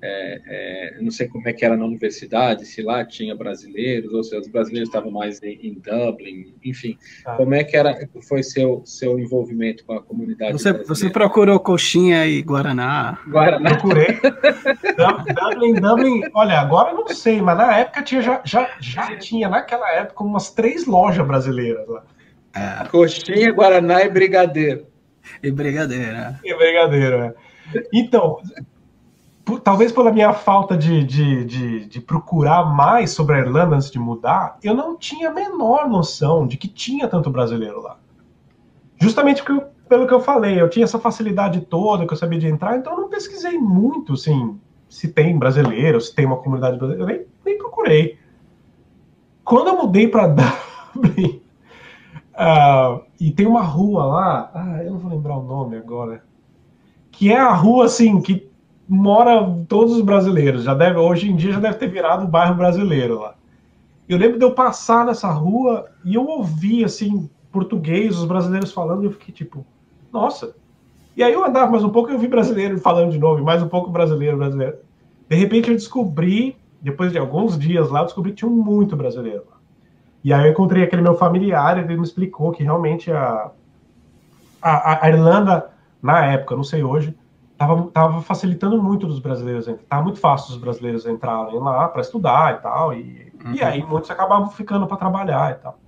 S3: é, é, não sei como é que era na universidade, se lá tinha brasileiros, ou se os brasileiros estavam mais em, em Dublin, enfim. Ah. Como é que era, foi seu, seu envolvimento com a comunidade
S1: você, Você procurou coxinha e Guaraná?
S4: Guaraná. Procurei. Dublin, Dublin, olha, agora eu não sei, mas na época tinha, já, já, já tinha, naquela época, umas três lojas brasileiras lá.
S3: É. Coxinha, Guaraná e Brigadeiro.
S1: E Brigadeiro, é.
S4: E Brigadeiro, é. Então, por, talvez pela minha falta de, de, de, de, procurar mais sobre a Irlanda antes de mudar, eu não tinha a menor noção de que tinha tanto brasileiro lá. Justamente porque, pelo que eu falei, eu tinha essa facilidade toda que eu sabia de entrar, então eu não pesquisei muito, assim, se tem brasileiro, se tem uma comunidade brasileira, eu nem, nem procurei. Quando eu mudei para *laughs* Dublin, uh, e tem uma rua lá, ah, eu não vou lembrar o nome agora, que é a rua, assim, que mora todos os brasileiros. Já deve, hoje em dia já deve ter virado um bairro brasileiro lá. Eu lembro de eu passar nessa rua e eu ouvi assim português, os brasileiros falando, e eu fiquei tipo, nossa. E aí eu andava mais um pouco e eu vi brasileiro falando de novo, mais um pouco brasileiro, brasileiro. De repente eu descobri, depois de alguns dias lá, eu descobri que tinha muito brasileiro lá. E aí eu encontrei aquele meu familiar, ele me explicou que realmente a, a, a Irlanda, na época, não sei hoje, tava, tava facilitando muito dos brasileiros, tava muito fácil dos brasileiros entrarem lá para estudar e tal, e, uhum. e aí muitos acabavam ficando para trabalhar e tal.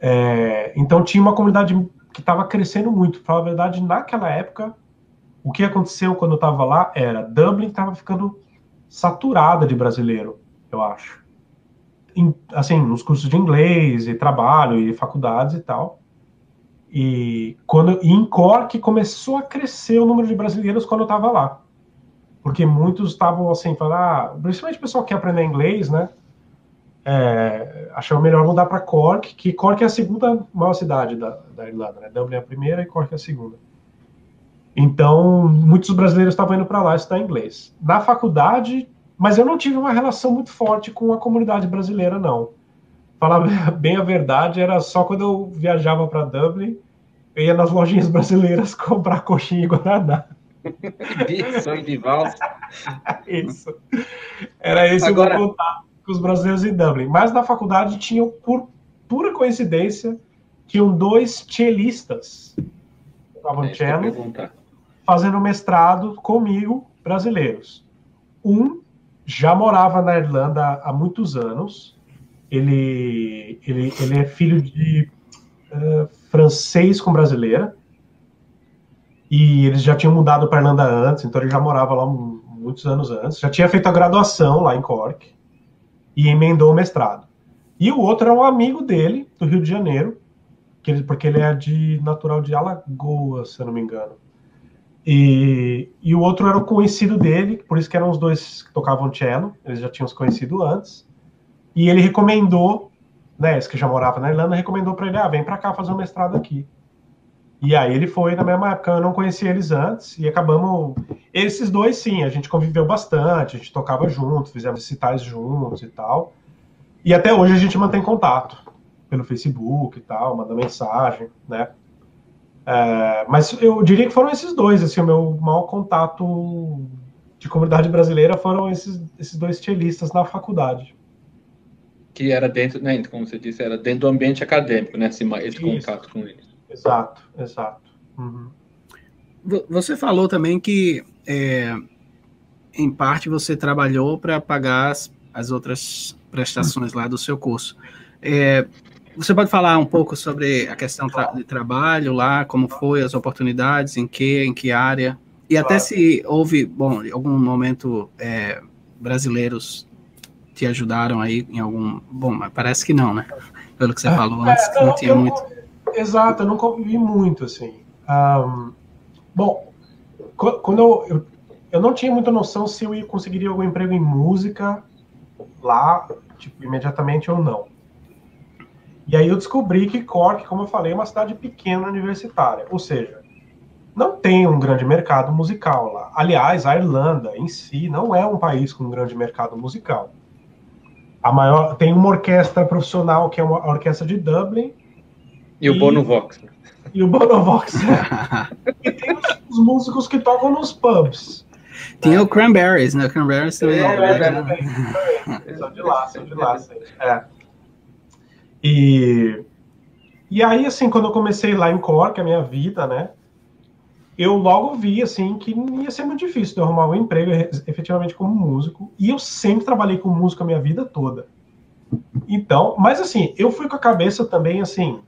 S4: É, então tinha uma comunidade que estava crescendo muito. Para a verdade, naquela época, o que aconteceu quando eu estava lá era Dublin estava ficando saturada de brasileiro, eu acho. Em, assim, nos cursos de inglês e trabalho e faculdades e tal. E, quando, em Cork começou a crescer o número de brasileiros quando eu estava lá. Porque muitos estavam assim, falando, ah, principalmente o pessoal que quer aprender inglês, né? É, achou melhor mudar para Cork, que Cork é a segunda maior cidade da, da Irlanda, né? Dublin é a primeira e Cork é a segunda. Então, muitos brasileiros estavam indo para lá estudar inglês. Na faculdade, mas eu não tive uma relação muito forte com a comunidade brasileira, não falar *laughs* bem a verdade, era só quando eu viajava para Dublin, eu ia nas lojinhas brasileiras *laughs* comprar coxinha e guaraná.
S3: Sonho de valsa.
S4: Isso. Era esse Agora... o meu contato com os brasileiros em Dublin. Mas na faculdade tinham, por pura coincidência, tinham dois chelistas, tocavam é, cello, fazendo mestrado comigo, brasileiros. Um já morava na Irlanda há muitos anos, ele, ele, ele é filho de uh, francês com brasileira. E eles já tinham mudado para Irlanda antes, então ele já morava lá muitos anos antes. Já tinha feito a graduação lá em Cork e emendou o mestrado. E o outro é um amigo dele, do Rio de Janeiro, ele, porque ele é de natural de Alagoas, se eu não me engano. E, e o outro era o conhecido dele, por isso que eram os dois que tocavam cello, eles já tinham se conhecido antes. E ele recomendou, né, esse que já morava na Irlanda, recomendou para ele, ah, vem para cá fazer um mestrado aqui. E aí ele foi na mesma época, eu não conhecia eles antes, e acabamos. Esses dois, sim, a gente conviveu bastante, a gente tocava junto, fizemos recitais juntos e tal. E até hoje a gente mantém contato pelo Facebook e tal, manda mensagem, né? É, mas eu diria que foram esses dois, assim, o meu maior contato de comunidade brasileira foram esses, esses dois chelistas na faculdade
S3: que era dentro, né, como você disse, era dentro do ambiente acadêmico, né, esse, esse contato com eles.
S4: Exato, exato. Uhum.
S1: Você falou também que, é, em parte, você trabalhou para pagar as, as, outras prestações lá do seu curso. É, você pode falar um pouco sobre a questão tra de trabalho lá, como foi as oportunidades, em que, em que área, e até se houve, bom, em algum momento é, brasileiros te ajudaram aí em algum. Bom, mas parece que não, né? Pelo que você é, falou antes, é, não, não, tinha muito.
S4: Exato, eu não convivi muito, assim. Um, bom, quando eu, eu, eu, não tinha muita noção se eu ia conseguiria algum emprego em música lá, tipo, imediatamente ou não. E aí eu descobri que Cork, como eu falei, é uma cidade pequena universitária, ou seja, não tem um grande mercado musical lá. Aliás, a Irlanda em si não é um país com um grande mercado musical a maior tem uma orquestra profissional que é uma orquestra de Dublin.
S3: E, e o Bono Vox.
S4: e o Bono Vox é. *laughs* e tem os, os, músicos que tocam nos pubs.
S1: Tem o Cranberries né? Cranberries também é,
S4: é, é, são de lá são de lá *laughs* é. e e aí assim quando eu comecei lá em Cork a minha vida né eu logo vi assim que ia ser muito difícil de arrumar um emprego efetivamente como músico e eu sempre trabalhei com música a minha vida toda então mas assim eu fui com a cabeça também assim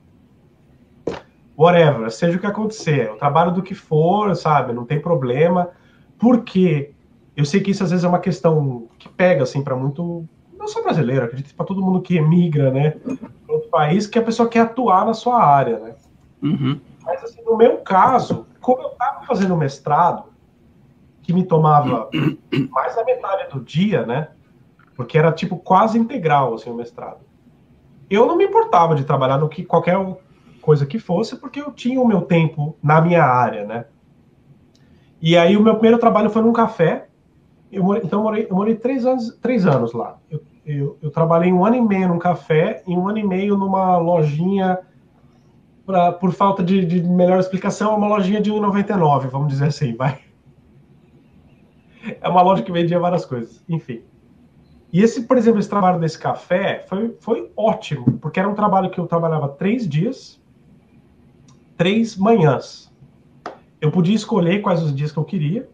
S4: whatever, seja o que acontecer, eu trabalho do que for, sabe, não tem problema, porque eu sei que isso às vezes é uma questão que pega, assim, para muito, não só brasileiro, acredito para todo mundo que emigra, né, para outro país, que a pessoa quer atuar na sua área, né.
S1: Uhum.
S4: Mas, assim, no meu caso, como eu estava fazendo mestrado, que me tomava *coughs* mais da metade do dia, né, porque era, tipo, quase integral, assim, o mestrado. Eu não me importava de trabalhar no que qualquer coisa que fosse, porque eu tinha o meu tempo na minha área, né? E aí o meu primeiro trabalho foi num café. Eu morei, então eu morei, eu morei três anos, três anos lá. Eu, eu, eu, trabalhei um ano e meio num café e um ano e meio numa lojinha, pra, por falta de, de melhor explicação, uma lojinha de 1,99, vamos dizer assim, vai. É uma loja que vendia várias coisas, enfim. E esse, por exemplo, esse trabalho desse café foi, foi ótimo, porque era um trabalho que eu trabalhava três dias, três manhãs. Eu podia escolher quais os dias que eu queria.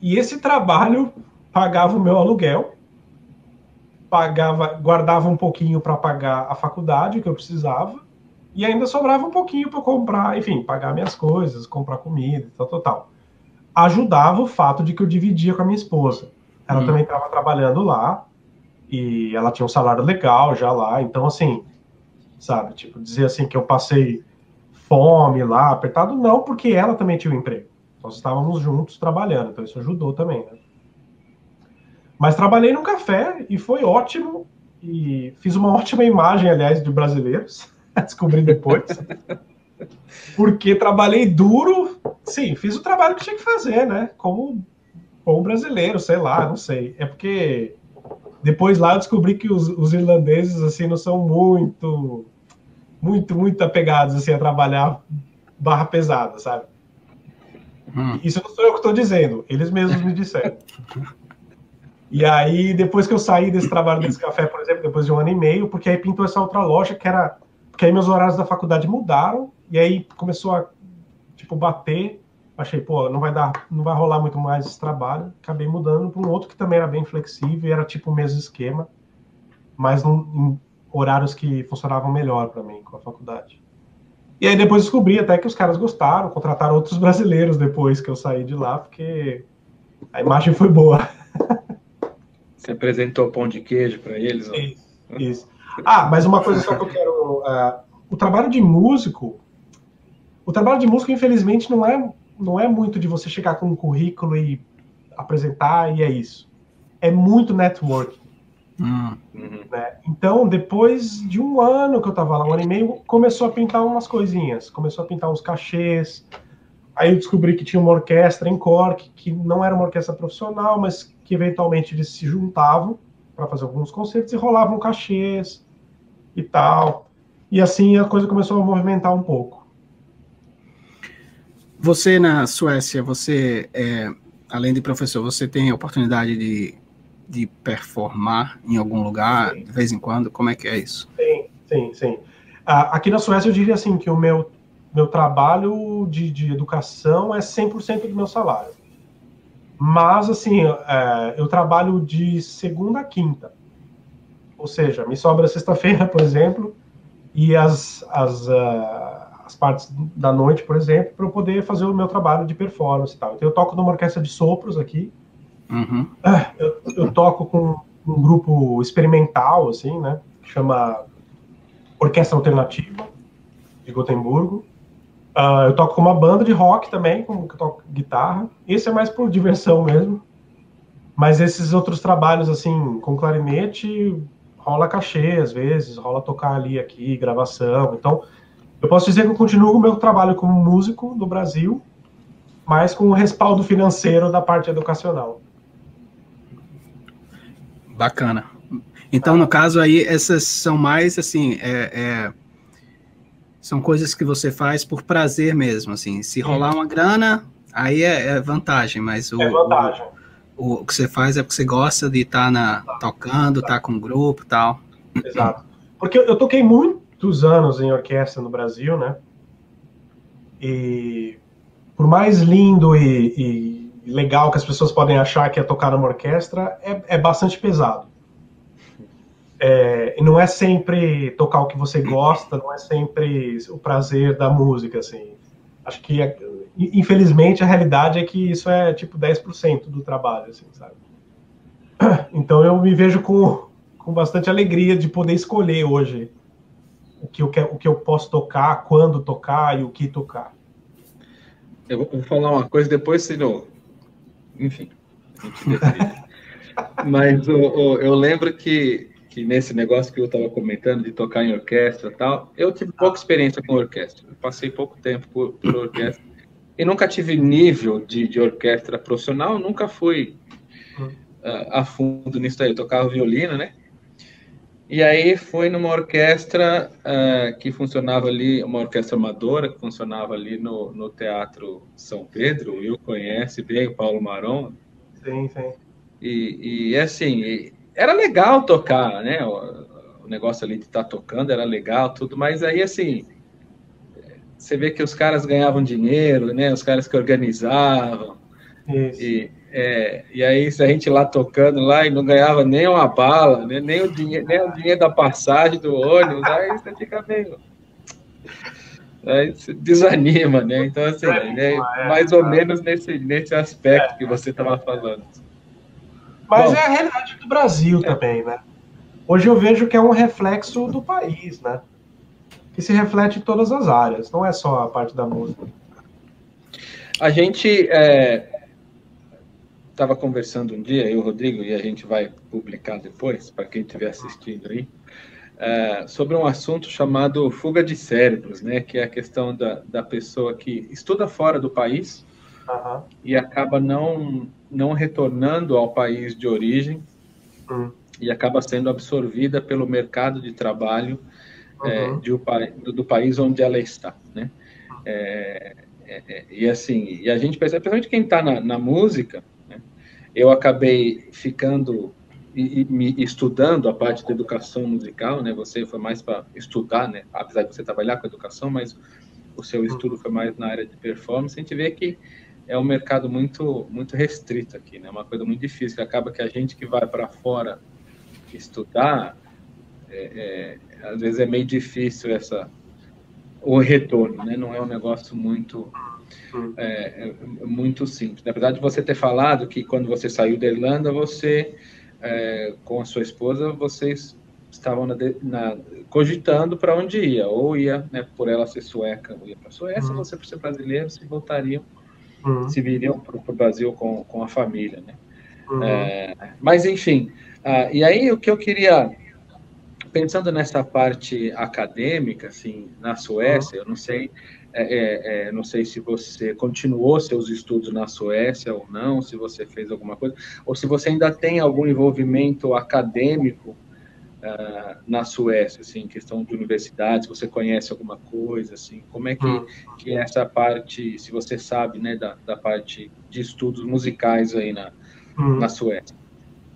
S4: E esse trabalho pagava o meu aluguel, pagava, guardava um pouquinho para pagar a faculdade que eu precisava, e ainda sobrava um pouquinho para comprar, enfim, pagar minhas coisas, comprar comida, tal, tal, tal. Ajudava o fato de que eu dividia com a minha esposa. Ela hum. também estava trabalhando lá e ela tinha um salário legal já lá, então assim, sabe, tipo, dizer assim que eu passei fome lá, apertado, não, porque ela também tinha um emprego. Nós estávamos juntos trabalhando, então isso ajudou também, né? Mas trabalhei no café e foi ótimo. E fiz uma *laughs* ótima imagem, aliás, de brasileiros. *laughs* Descobri depois. Porque trabalhei duro. Sim, fiz o trabalho que tinha que fazer, né? Como bom brasileiro, sei lá, não sei. É porque depois lá eu descobri que os, os irlandeses, assim, não são muito muito, muito apegados assim, a trabalhar barra pesada, sabe? Hum. Isso não sou eu que estou dizendo, eles mesmos me disseram. E aí, depois que eu saí desse trabalho desse café, por exemplo, depois de um ano e meio, porque aí pintou essa outra loja que era. Porque aí meus horários da faculdade mudaram, e aí começou a, tipo, bater. Achei, pô, não vai dar, não vai rolar muito mais esse trabalho. Acabei mudando para um outro que também era bem flexível, e era tipo o mesmo esquema, mas não, horários que funcionavam melhor para mim com a faculdade. E aí depois descobri até que os caras gostaram, contrataram outros *laughs* brasileiros depois que eu saí de lá, porque a imagem foi boa.
S3: Você apresentou pão de queijo para eles?
S4: Isso, isso, Ah, mas uma coisa só que eu quero. Uh, o trabalho de músico. O trabalho de músico, infelizmente, não é, não é muito de você chegar com um currículo e apresentar e é isso. É muito network. Hum. Né? Então, depois de um ano que eu tava lá, um ano e meio, começou a pintar umas coisinhas, começou a pintar uns cachês. Aí eu descobri que tinha uma orquestra em Cork, que não era uma orquestra profissional, mas que eventualmente eles se juntavam para fazer alguns concertos e rolavam cachês e tal. E assim a coisa começou a movimentar um pouco.
S1: Você na Suécia, você é, além de professor, você tem a oportunidade de de performar em algum lugar sim. de vez em quando? Como é que é isso?
S4: Sim, sim, sim. Ah, aqui na Suécia eu diria assim que o meu, meu trabalho de, de educação é 100% do meu salário. Mas, assim, é, eu trabalho de segunda a quinta. Ou seja, me sobra sexta-feira, por exemplo, e as, as, uh, as partes da noite, por exemplo, para eu poder fazer o meu trabalho de performance e tal. Então, eu toco numa orquestra de sopros aqui, Uhum. Ah, eu, eu, toco com um grupo experimental, assim, né? Chama Orquestra Alternativa, de Gotemburgo. Uh, eu toco com uma banda de rock também, com que eu toco guitarra. Esse é mais por diversão mesmo. Mas esses outros trabalhos, assim, com clarinete, rola cachê às vezes, rola tocar ali, aqui, gravação. Então, eu posso dizer que eu continuo o meu trabalho como músico no Brasil, mas com o respaldo financeiro da parte educacional.
S1: Bacana. Então, no caso aí, essas são mais assim, é, é, são coisas que você faz por prazer mesmo, assim. Se rolar uma grana, aí é, é vantagem, mas o,
S4: é vantagem.
S1: O, o, que você faz é porque você gosta de estar tá na, tocando, estar tá com um grupo tal.
S4: Exato. Porque eu, eu toquei muitos anos em orquestra no Brasil, né? E por mais lindo e, e legal que as pessoas podem achar que é tocar numa orquestra é, é bastante pesado. É, não é sempre tocar o que você gosta, não é sempre o prazer da música, assim. Acho que, infelizmente, a realidade é que isso é tipo 10% do trabalho, assim, sabe? *clears throat* Então eu me vejo com, com bastante alegria de poder escolher hoje o que, eu quero, o que eu posso tocar, quando tocar e o que tocar.
S3: Eu vou falar uma coisa, depois se não. Enfim, a gente. *laughs* Mas o, eu lembro que, que nesse negócio que eu estava comentando de tocar em orquestra e tal, eu tive pouca experiência com orquestra. Eu passei pouco tempo por, por orquestra e nunca tive nível de, de orquestra profissional, nunca fui uh, a fundo nisso aí. Eu tocava violino, né? E aí foi numa orquestra uh, que funcionava ali, uma orquestra amadora, que funcionava ali no, no Teatro São Pedro. O Will conhece bem o Paulo Maron.
S4: Sim, sim.
S3: E, e assim, era legal tocar, né? O, o negócio ali de estar tá tocando era legal, tudo, mas aí assim, você vê que os caras ganhavam dinheiro, né? Os caras que organizavam. Isso. E, é, e aí, se a gente lá tocando lá e não ganhava nem uma bala, né? nem, o dinheiro, nem o dinheiro da passagem do ônibus, *laughs* aí você fica meio. Aí você desanima, né? Então, assim, né? mais ou menos nesse, nesse aspecto que você estava falando.
S4: Mas Bom, é a realidade do Brasil é. também, né? Hoje eu vejo que é um reflexo do país, né? Que se reflete em todas as áreas, não é só a parte da música.
S3: A gente é, estava conversando um dia, eu e o Rodrigo, e a gente vai publicar depois, para quem estiver assistindo aí, é, sobre um assunto chamado fuga de cérebros, né? Que é a questão da, da pessoa que estuda fora do país uhum. e acaba não, não retornando ao país de origem uhum. e acaba sendo absorvida pelo mercado de trabalho é, uhum. é, de, do, do, país onde ela está, né? É, é, é, e assim, e a gente percebe, principalmente quem está na, na música, eu acabei ficando e, e, me estudando a parte da educação musical, né? Você foi mais para estudar, né? Apesar de você trabalhar com educação, mas o seu estudo foi mais na área de performance. A gente vê que é um mercado muito muito restrito aqui, né? Uma coisa muito difícil. Acaba que a gente que vai para fora estudar, é, é, às vezes é meio difícil essa o retorno, né? Não é um negócio muito é, é, muito simples. Na verdade, você ter falado que quando você saiu da Irlanda, você, é, com a sua esposa, vocês estavam na, na, cogitando para onde ia, ou ia, né, por ela ser sueca, ou ia para a Suécia, uhum. você por ser brasileiro, se voltariam, uhum. se viriam para o Brasil com, com a família, né? Uhum. É, mas, enfim, uh, e aí o que eu queria, pensando nessa parte acadêmica, assim, na Suécia, eu não sei é, é, é, não sei se você continuou seus estudos na Suécia ou não, se você fez alguma coisa, ou se você ainda tem algum envolvimento acadêmico uh, na Suécia, assim, questão de universidades, você conhece alguma coisa, assim, como é que, hum. que é essa parte, se você sabe, né, da, da parte de estudos musicais aí na, hum. na Suécia?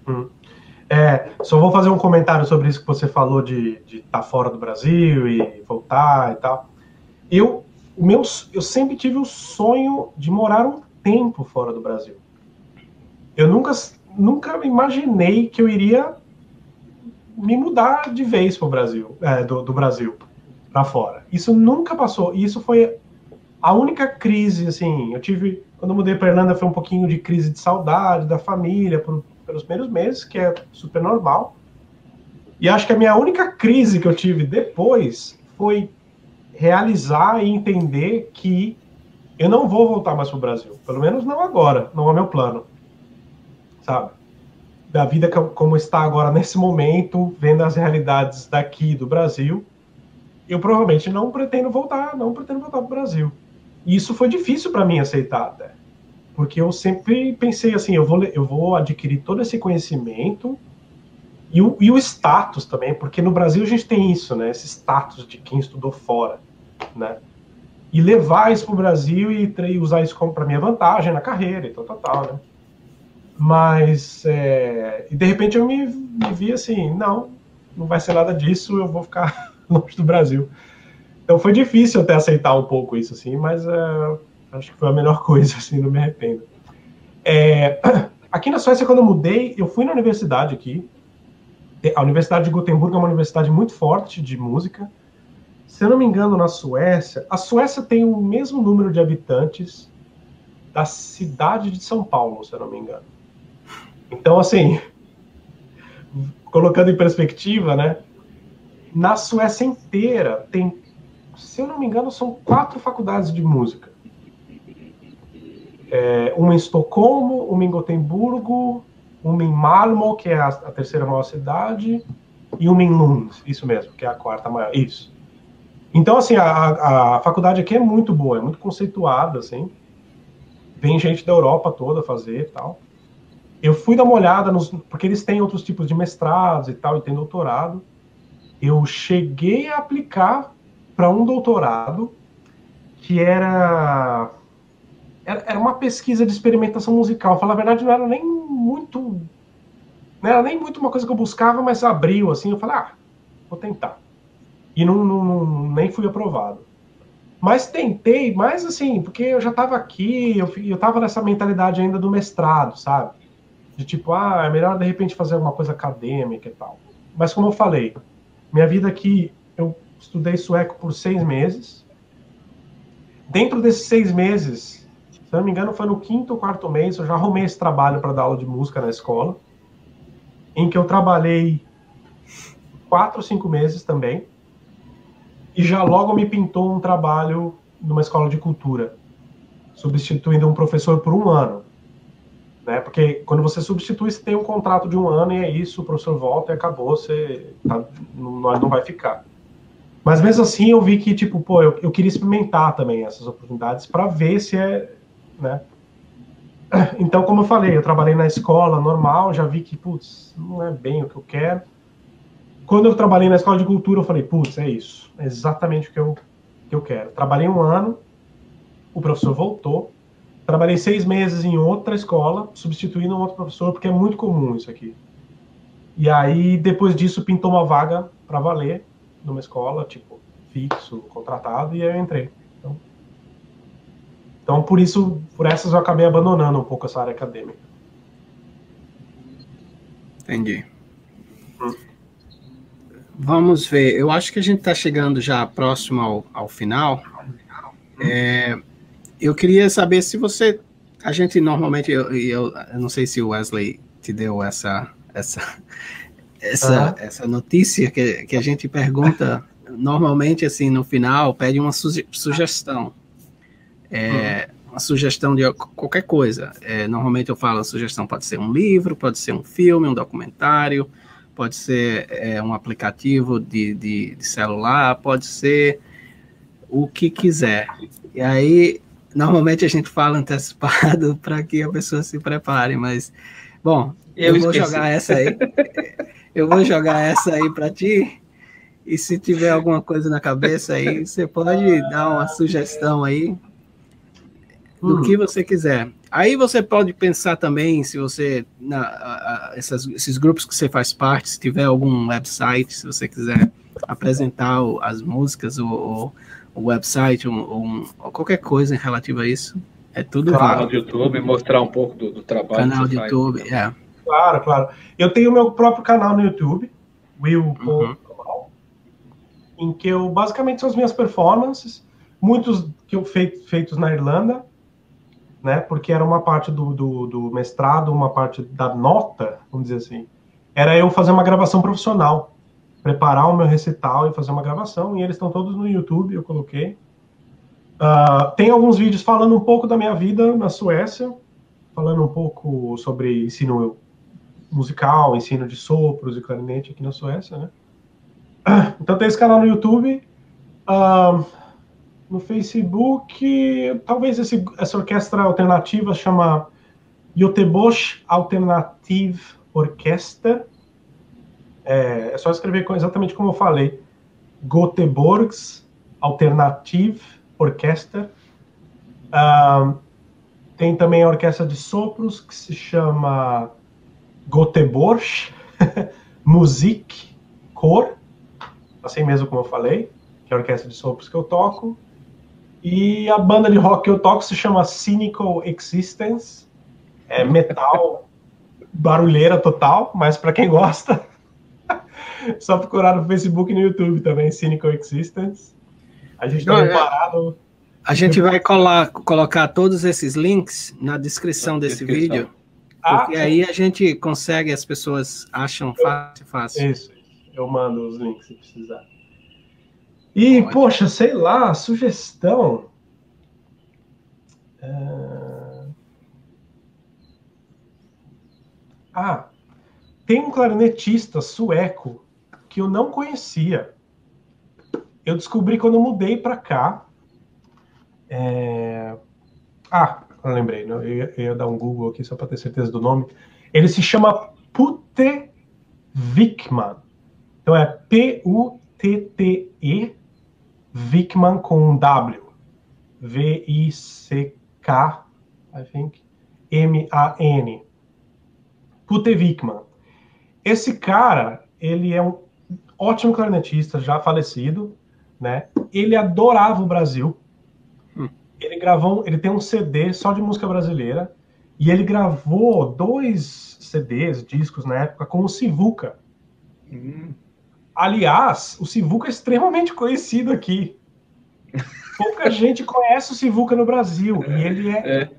S4: Hum. É, só vou fazer um comentário sobre isso que você falou de estar tá fora do Brasil e voltar e tal. Eu o meu, eu sempre tive o sonho de morar um tempo fora do Brasil. Eu nunca, nunca imaginei que eu iria me mudar de vez para o Brasil, é, do, do Brasil para fora. Isso nunca passou. Isso foi a única crise, assim, eu tive quando eu mudei para Irlanda foi um pouquinho de crise de saudade da família por, pelos primeiros meses, que é super normal. E acho que a minha única crise que eu tive depois foi realizar e entender que eu não vou voltar mais para o Brasil. Pelo menos não agora, não é meu plano. Sabe? Da vida como está agora nesse momento, vendo as realidades daqui do Brasil, eu provavelmente não pretendo voltar, não pretendo voltar para o Brasil. E isso foi difícil para mim aceitar até. Porque eu sempre pensei assim, eu vou, eu vou adquirir todo esse conhecimento e o, e o status também, porque no Brasil a gente tem isso, né? Esse status de quem estudou fora né? E levar isso para o Brasil e, e usar isso para minha vantagem na carreira e tal, tal, tal, né? Mas, é, e de repente eu me, me vi assim, não, não vai ser nada disso, eu vou ficar *laughs* longe do Brasil. Então foi difícil até aceitar um pouco isso, assim, mas é, acho que foi a melhor *laughs* coisa, assim, não me arrependo. É, *clears throat* aqui na Suécia, quando eu mudei, eu fui na universidade aqui, A Universidade de Gotemburgo é uma universidade muito forte de música. Se eu não me engano, na Suécia, a Suécia tem o mesmo número de habitantes da cidade de São Paulo, se eu não me engano. Então, assim, colocando em perspectiva, né? Na Suécia inteira tem, se eu não me engano, são quatro faculdades de música. É, uma em Estocolmo, uma em Gotemburgo, uma em Malmo, que é a, a, terceira maior cidade, e uma em Lund, isso mesmo, que é a quarta maior, isso. Então, assim, a, a faculdade aqui é muito boa, é muito conceituada, assim. Vem gente da Europa toda fazer e tal. Eu fui dar uma olhada, nos, porque eles têm outros tipos de mestrados e tal, e tem doutorado. Eu cheguei a aplicar para um doutorado que era, era, era uma pesquisa de experimentação musical. Falar a verdade, não era nem muito não era nem muito uma coisa que eu buscava, mas abriu assim, eu falei, ah, vou tentar. E não, não, não nem fui aprovado. Mas tentei, mas assim, porque eu já estava aqui, eu, eu tava nessa mentalidade ainda do mestrado, sabe? De tipo, ah, é melhor de repente fazer alguma coisa acadêmica e tal. Mas como eu falei, minha vida aqui, eu estudei sueco por seis meses. Dentro desses seis meses, se não me engano, foi no quinto ou quarto mês, eu já arrumei esse trabalho para dar aula de música na escola, em que eu trabalhei quatro ou cinco meses também, e já logo me pintou um trabalho numa escola de cultura, substituindo um professor por um ano né? Porque quando você substitui, você tem um contrato de um ano e é isso, o professor volta e acabou, você tá, não, não vai ficar. Mas mesmo assim, eu vi que, tipo, pô, eu, eu queria experimentar também essas oportunidades para ver se é, né? *clears throat* Então, como eu falei, eu trabalhei na escola normal, já vi que, putz, não é bem o que eu quero. Quando eu trabalhei na escola de cultura, eu falei, putz, é isso, é exatamente o que eu, que eu quero. Trabalhei um ano, o professor voltou, Trabalhei seis meses em outra escola, substituindo um outro professor, porque é muito comum isso aqui. E aí, depois disso, pintou uma vaga para valer numa escola, tipo, fixo, contratado, e aí eu entrei. Então, então, por isso, por essas eu acabei abandonando um pouco essa área acadêmica.
S1: Entendi. Hum. Vamos ver. Eu acho que a gente está chegando já próximo ao, ao final. Hum. É, eu queria saber se você. A gente normalmente, eu, eu, eu não sei se o Wesley te deu essa, essa, essa, essa notícia que, que a gente pergunta *laughs* normalmente assim no final pede uma suge sugestão é, uhum. uma sugestão de qualquer coisa é, normalmente eu falo a sugestão pode ser um livro pode ser um filme um documentário pode ser é, um aplicativo de, de, de, celular pode ser o que quiser e aí Normalmente a gente fala antecipado *laughs* para que a pessoa se prepare, mas bom, eu, eu vou jogar essa aí. eu vou jogar essa aí para ti. E se tiver alguma coisa na cabeça aí, você pode dar uma sugestão aí do hum. que você quiser. Aí você pode pensar também, se você, na, a, a, essas, esses grupos que você faz parte, se tiver algum website, se você quiser apresentar o, as músicas ou, ou website, um, um, qualquer coisa em relativo a isso, é tudo
S3: claro. Canal do YouTube, mostrar um pouco do, do trabalho.
S1: Canal do YouTube, faz. é.
S4: Claro, claro. Eu tenho meu próprio canal no YouTube, Will uhum. em que eu basicamente são as minhas performances, muitos que eu feito, feitos na Irlanda, né? Porque era uma parte do, do, do mestrado, uma parte da nota, vamos dizer assim. Era eu fazer uma gravação profissional preparar o meu recital e fazer uma gravação, e eles estão todos no YouTube, eu coloquei. Uh, tem alguns vídeos falando um pouco da minha vida na Suécia, falando um pouco sobre ensino musical, ensino de sopros e clarinete aqui na Suécia, né? *coughs* Então tem esse canal no YouTube, uh, no Facebook, talvez esse, essa orquestra alternativa chama Göteborgs Alternative Orchester, é, é só escrever exatamente como eu falei. Göteborgs Alternative Orchester. Tem também a orquestra de sopros que se chama Göteborg *laughs* Musik Chor, assim mesmo como eu falei, que é a orquestra de sopros que eu toco. E a banda de rock que eu toco se chama Cynical Existence, é metal barulheira total, mas para quem gosta. Só procurar no Facebook e no YouTube também, Cynical Existence. A gente está é... parado.
S1: A gente vai colar, colocar todos esses links na descrição desse descrição. vídeo. Ah, porque aí a gente consegue, as pessoas acham fácil, fácil.
S4: Isso, eu mando os links se precisar. E, Pode. poxa, sei lá, sugestão. Uh... Ah, tem um clarinetista sueco que eu não conhecia. Eu descobri quando eu mudei para cá. É... Ah, eu lembrei, né? eu, ia, eu ia dar um Google aqui só para ter certeza do nome. Ele se chama Putte Wickman. Então é P-U-T-T-E Wickman com um W. V-I-C-K, I think, M-A-N. Putte Wickman. Esse cara, ele é um ótimo clarinetista, já falecido, né? Ele adorava o Brasil. Hum. Ele gravou, ele tem um CD só de música brasileira e ele gravou dois CDs, discos na época com o Sivuca. Hum. Aliás, o Sivuca é extremamente conhecido aqui. *laughs* Pouca gente conhece o Sivuca no Brasil. E ele é. é.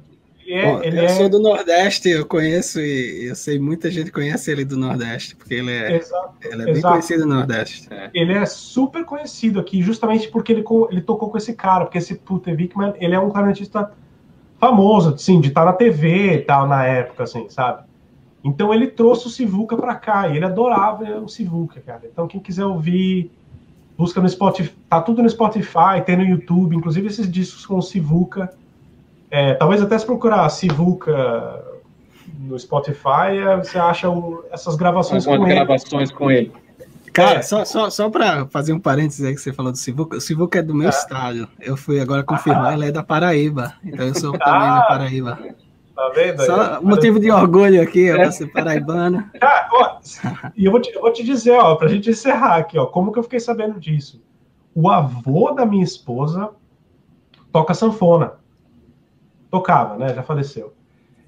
S1: É, Bom, eu é... sou do Nordeste, eu conheço e eu sei muita gente conhece ele do Nordeste, porque ele é, exato, ele é bem exato. conhecido no Nordeste.
S4: É. Ele é super conhecido aqui, justamente porque ele, ele tocou com esse cara, porque esse Puter Wickman, ele é um clarinetista famoso, assim, de estar na TV e tal, na época, assim, sabe? Então ele trouxe o Sivuca para cá e ele adorava o Sivuca, cara. Então quem quiser ouvir, busca no Spotify, tá tudo no Spotify, tem no YouTube, inclusive esses discos com o Sivuca. É, talvez até se procurar Sivuca no Spotify, é, você acha o, essas gravações
S3: com ele. gravações com ele.
S1: Cara, é. só, só, só para fazer um parênteses aí que você falou do Sivuca, o Sivuca é do meu é. estado. Eu fui agora confirmar, ah. ele é da Paraíba. Então eu sou também da Paraíba.
S4: Tá vendo?
S1: Só motivo de orgulho aqui, é. você paraibano. *laughs*
S4: Ah, ó, e eu vou, te, eu vou te dizer, ó, pra gente encerrar aqui, ó, como que eu fiquei sabendo disso? O avô da minha esposa toca sanfona. Tocava, né? Já faleceu.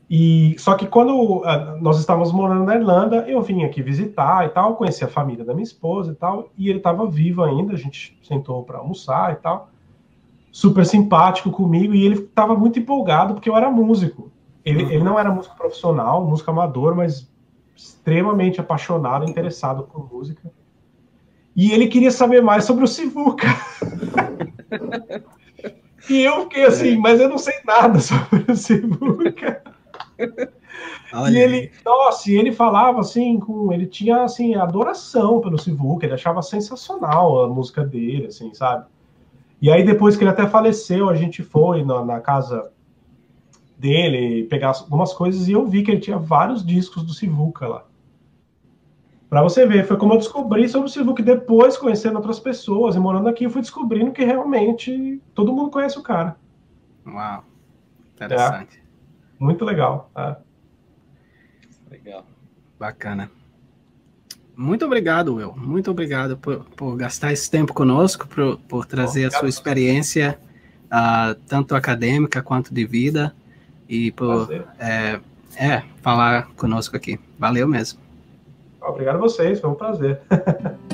S4: E só que quando uh, nós estávamos morando na Irlanda, eu vim aqui visitar e tal, conheci a família da minha esposa e tal, e ele estava vivo ainda, a gente sentou para almoçar e tal. Super simpático comigo e ele estava muito empolgado porque eu era músico. Ele, ele não era músico profissional, músico amador, mas extremamente apaixonado, interessado por música. E ele queria saber mais sobre o Sivuca. *laughs* e eu fiquei assim, mas eu não sei nada *laughs* sobre o Sivuca. e ele, nossa, e ele falava assim, com, ele tinha assim adoração pelo Sivuca, ele achava sensacional a música dele, assim, sabe? E aí depois que ele até faleceu, a gente foi na, na casa dele, pegar algumas coisas e eu vi que ele tinha vários discos do Sivuca lá. Para você ver, foi como eu descobri sobre o Sivuca depois, conhecendo outras pessoas e morando aqui, eu fui descobrindo que realmente todo mundo conhece o cara.
S1: Uau, interessante. É,
S4: muito legal. É.
S1: Legal. Bacana. Muito obrigado, Will. Muito obrigado por, por gastar esse tempo conosco, por, por trazer a sua experiência, uh, tanto acadêmica quanto de vida e por é, é, falar conosco aqui. Valeu mesmo.
S4: Obrigado a vocês, foi um prazer. *laughs*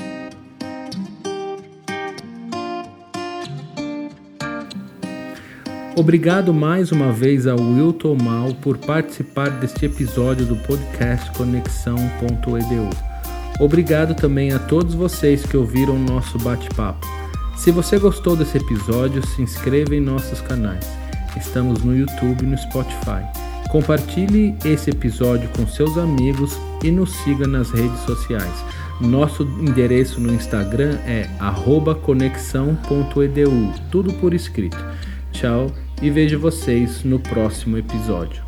S2: Obrigado mais uma vez ao Wilton Mal por participar deste episódio do podcast Conexão.edu. Obrigado também a todos vocês que ouviram nosso bate-papo. Se você gostou desse episódio, se inscreva em nossos canais. Estamos no YouTube e no Spotify. Compartilhe esse episódio com seus amigos e nos siga nas redes sociais. Nosso endereço no Instagram é conexão.edu, tudo por escrito. Tchau e vejo vocês no próximo episódio.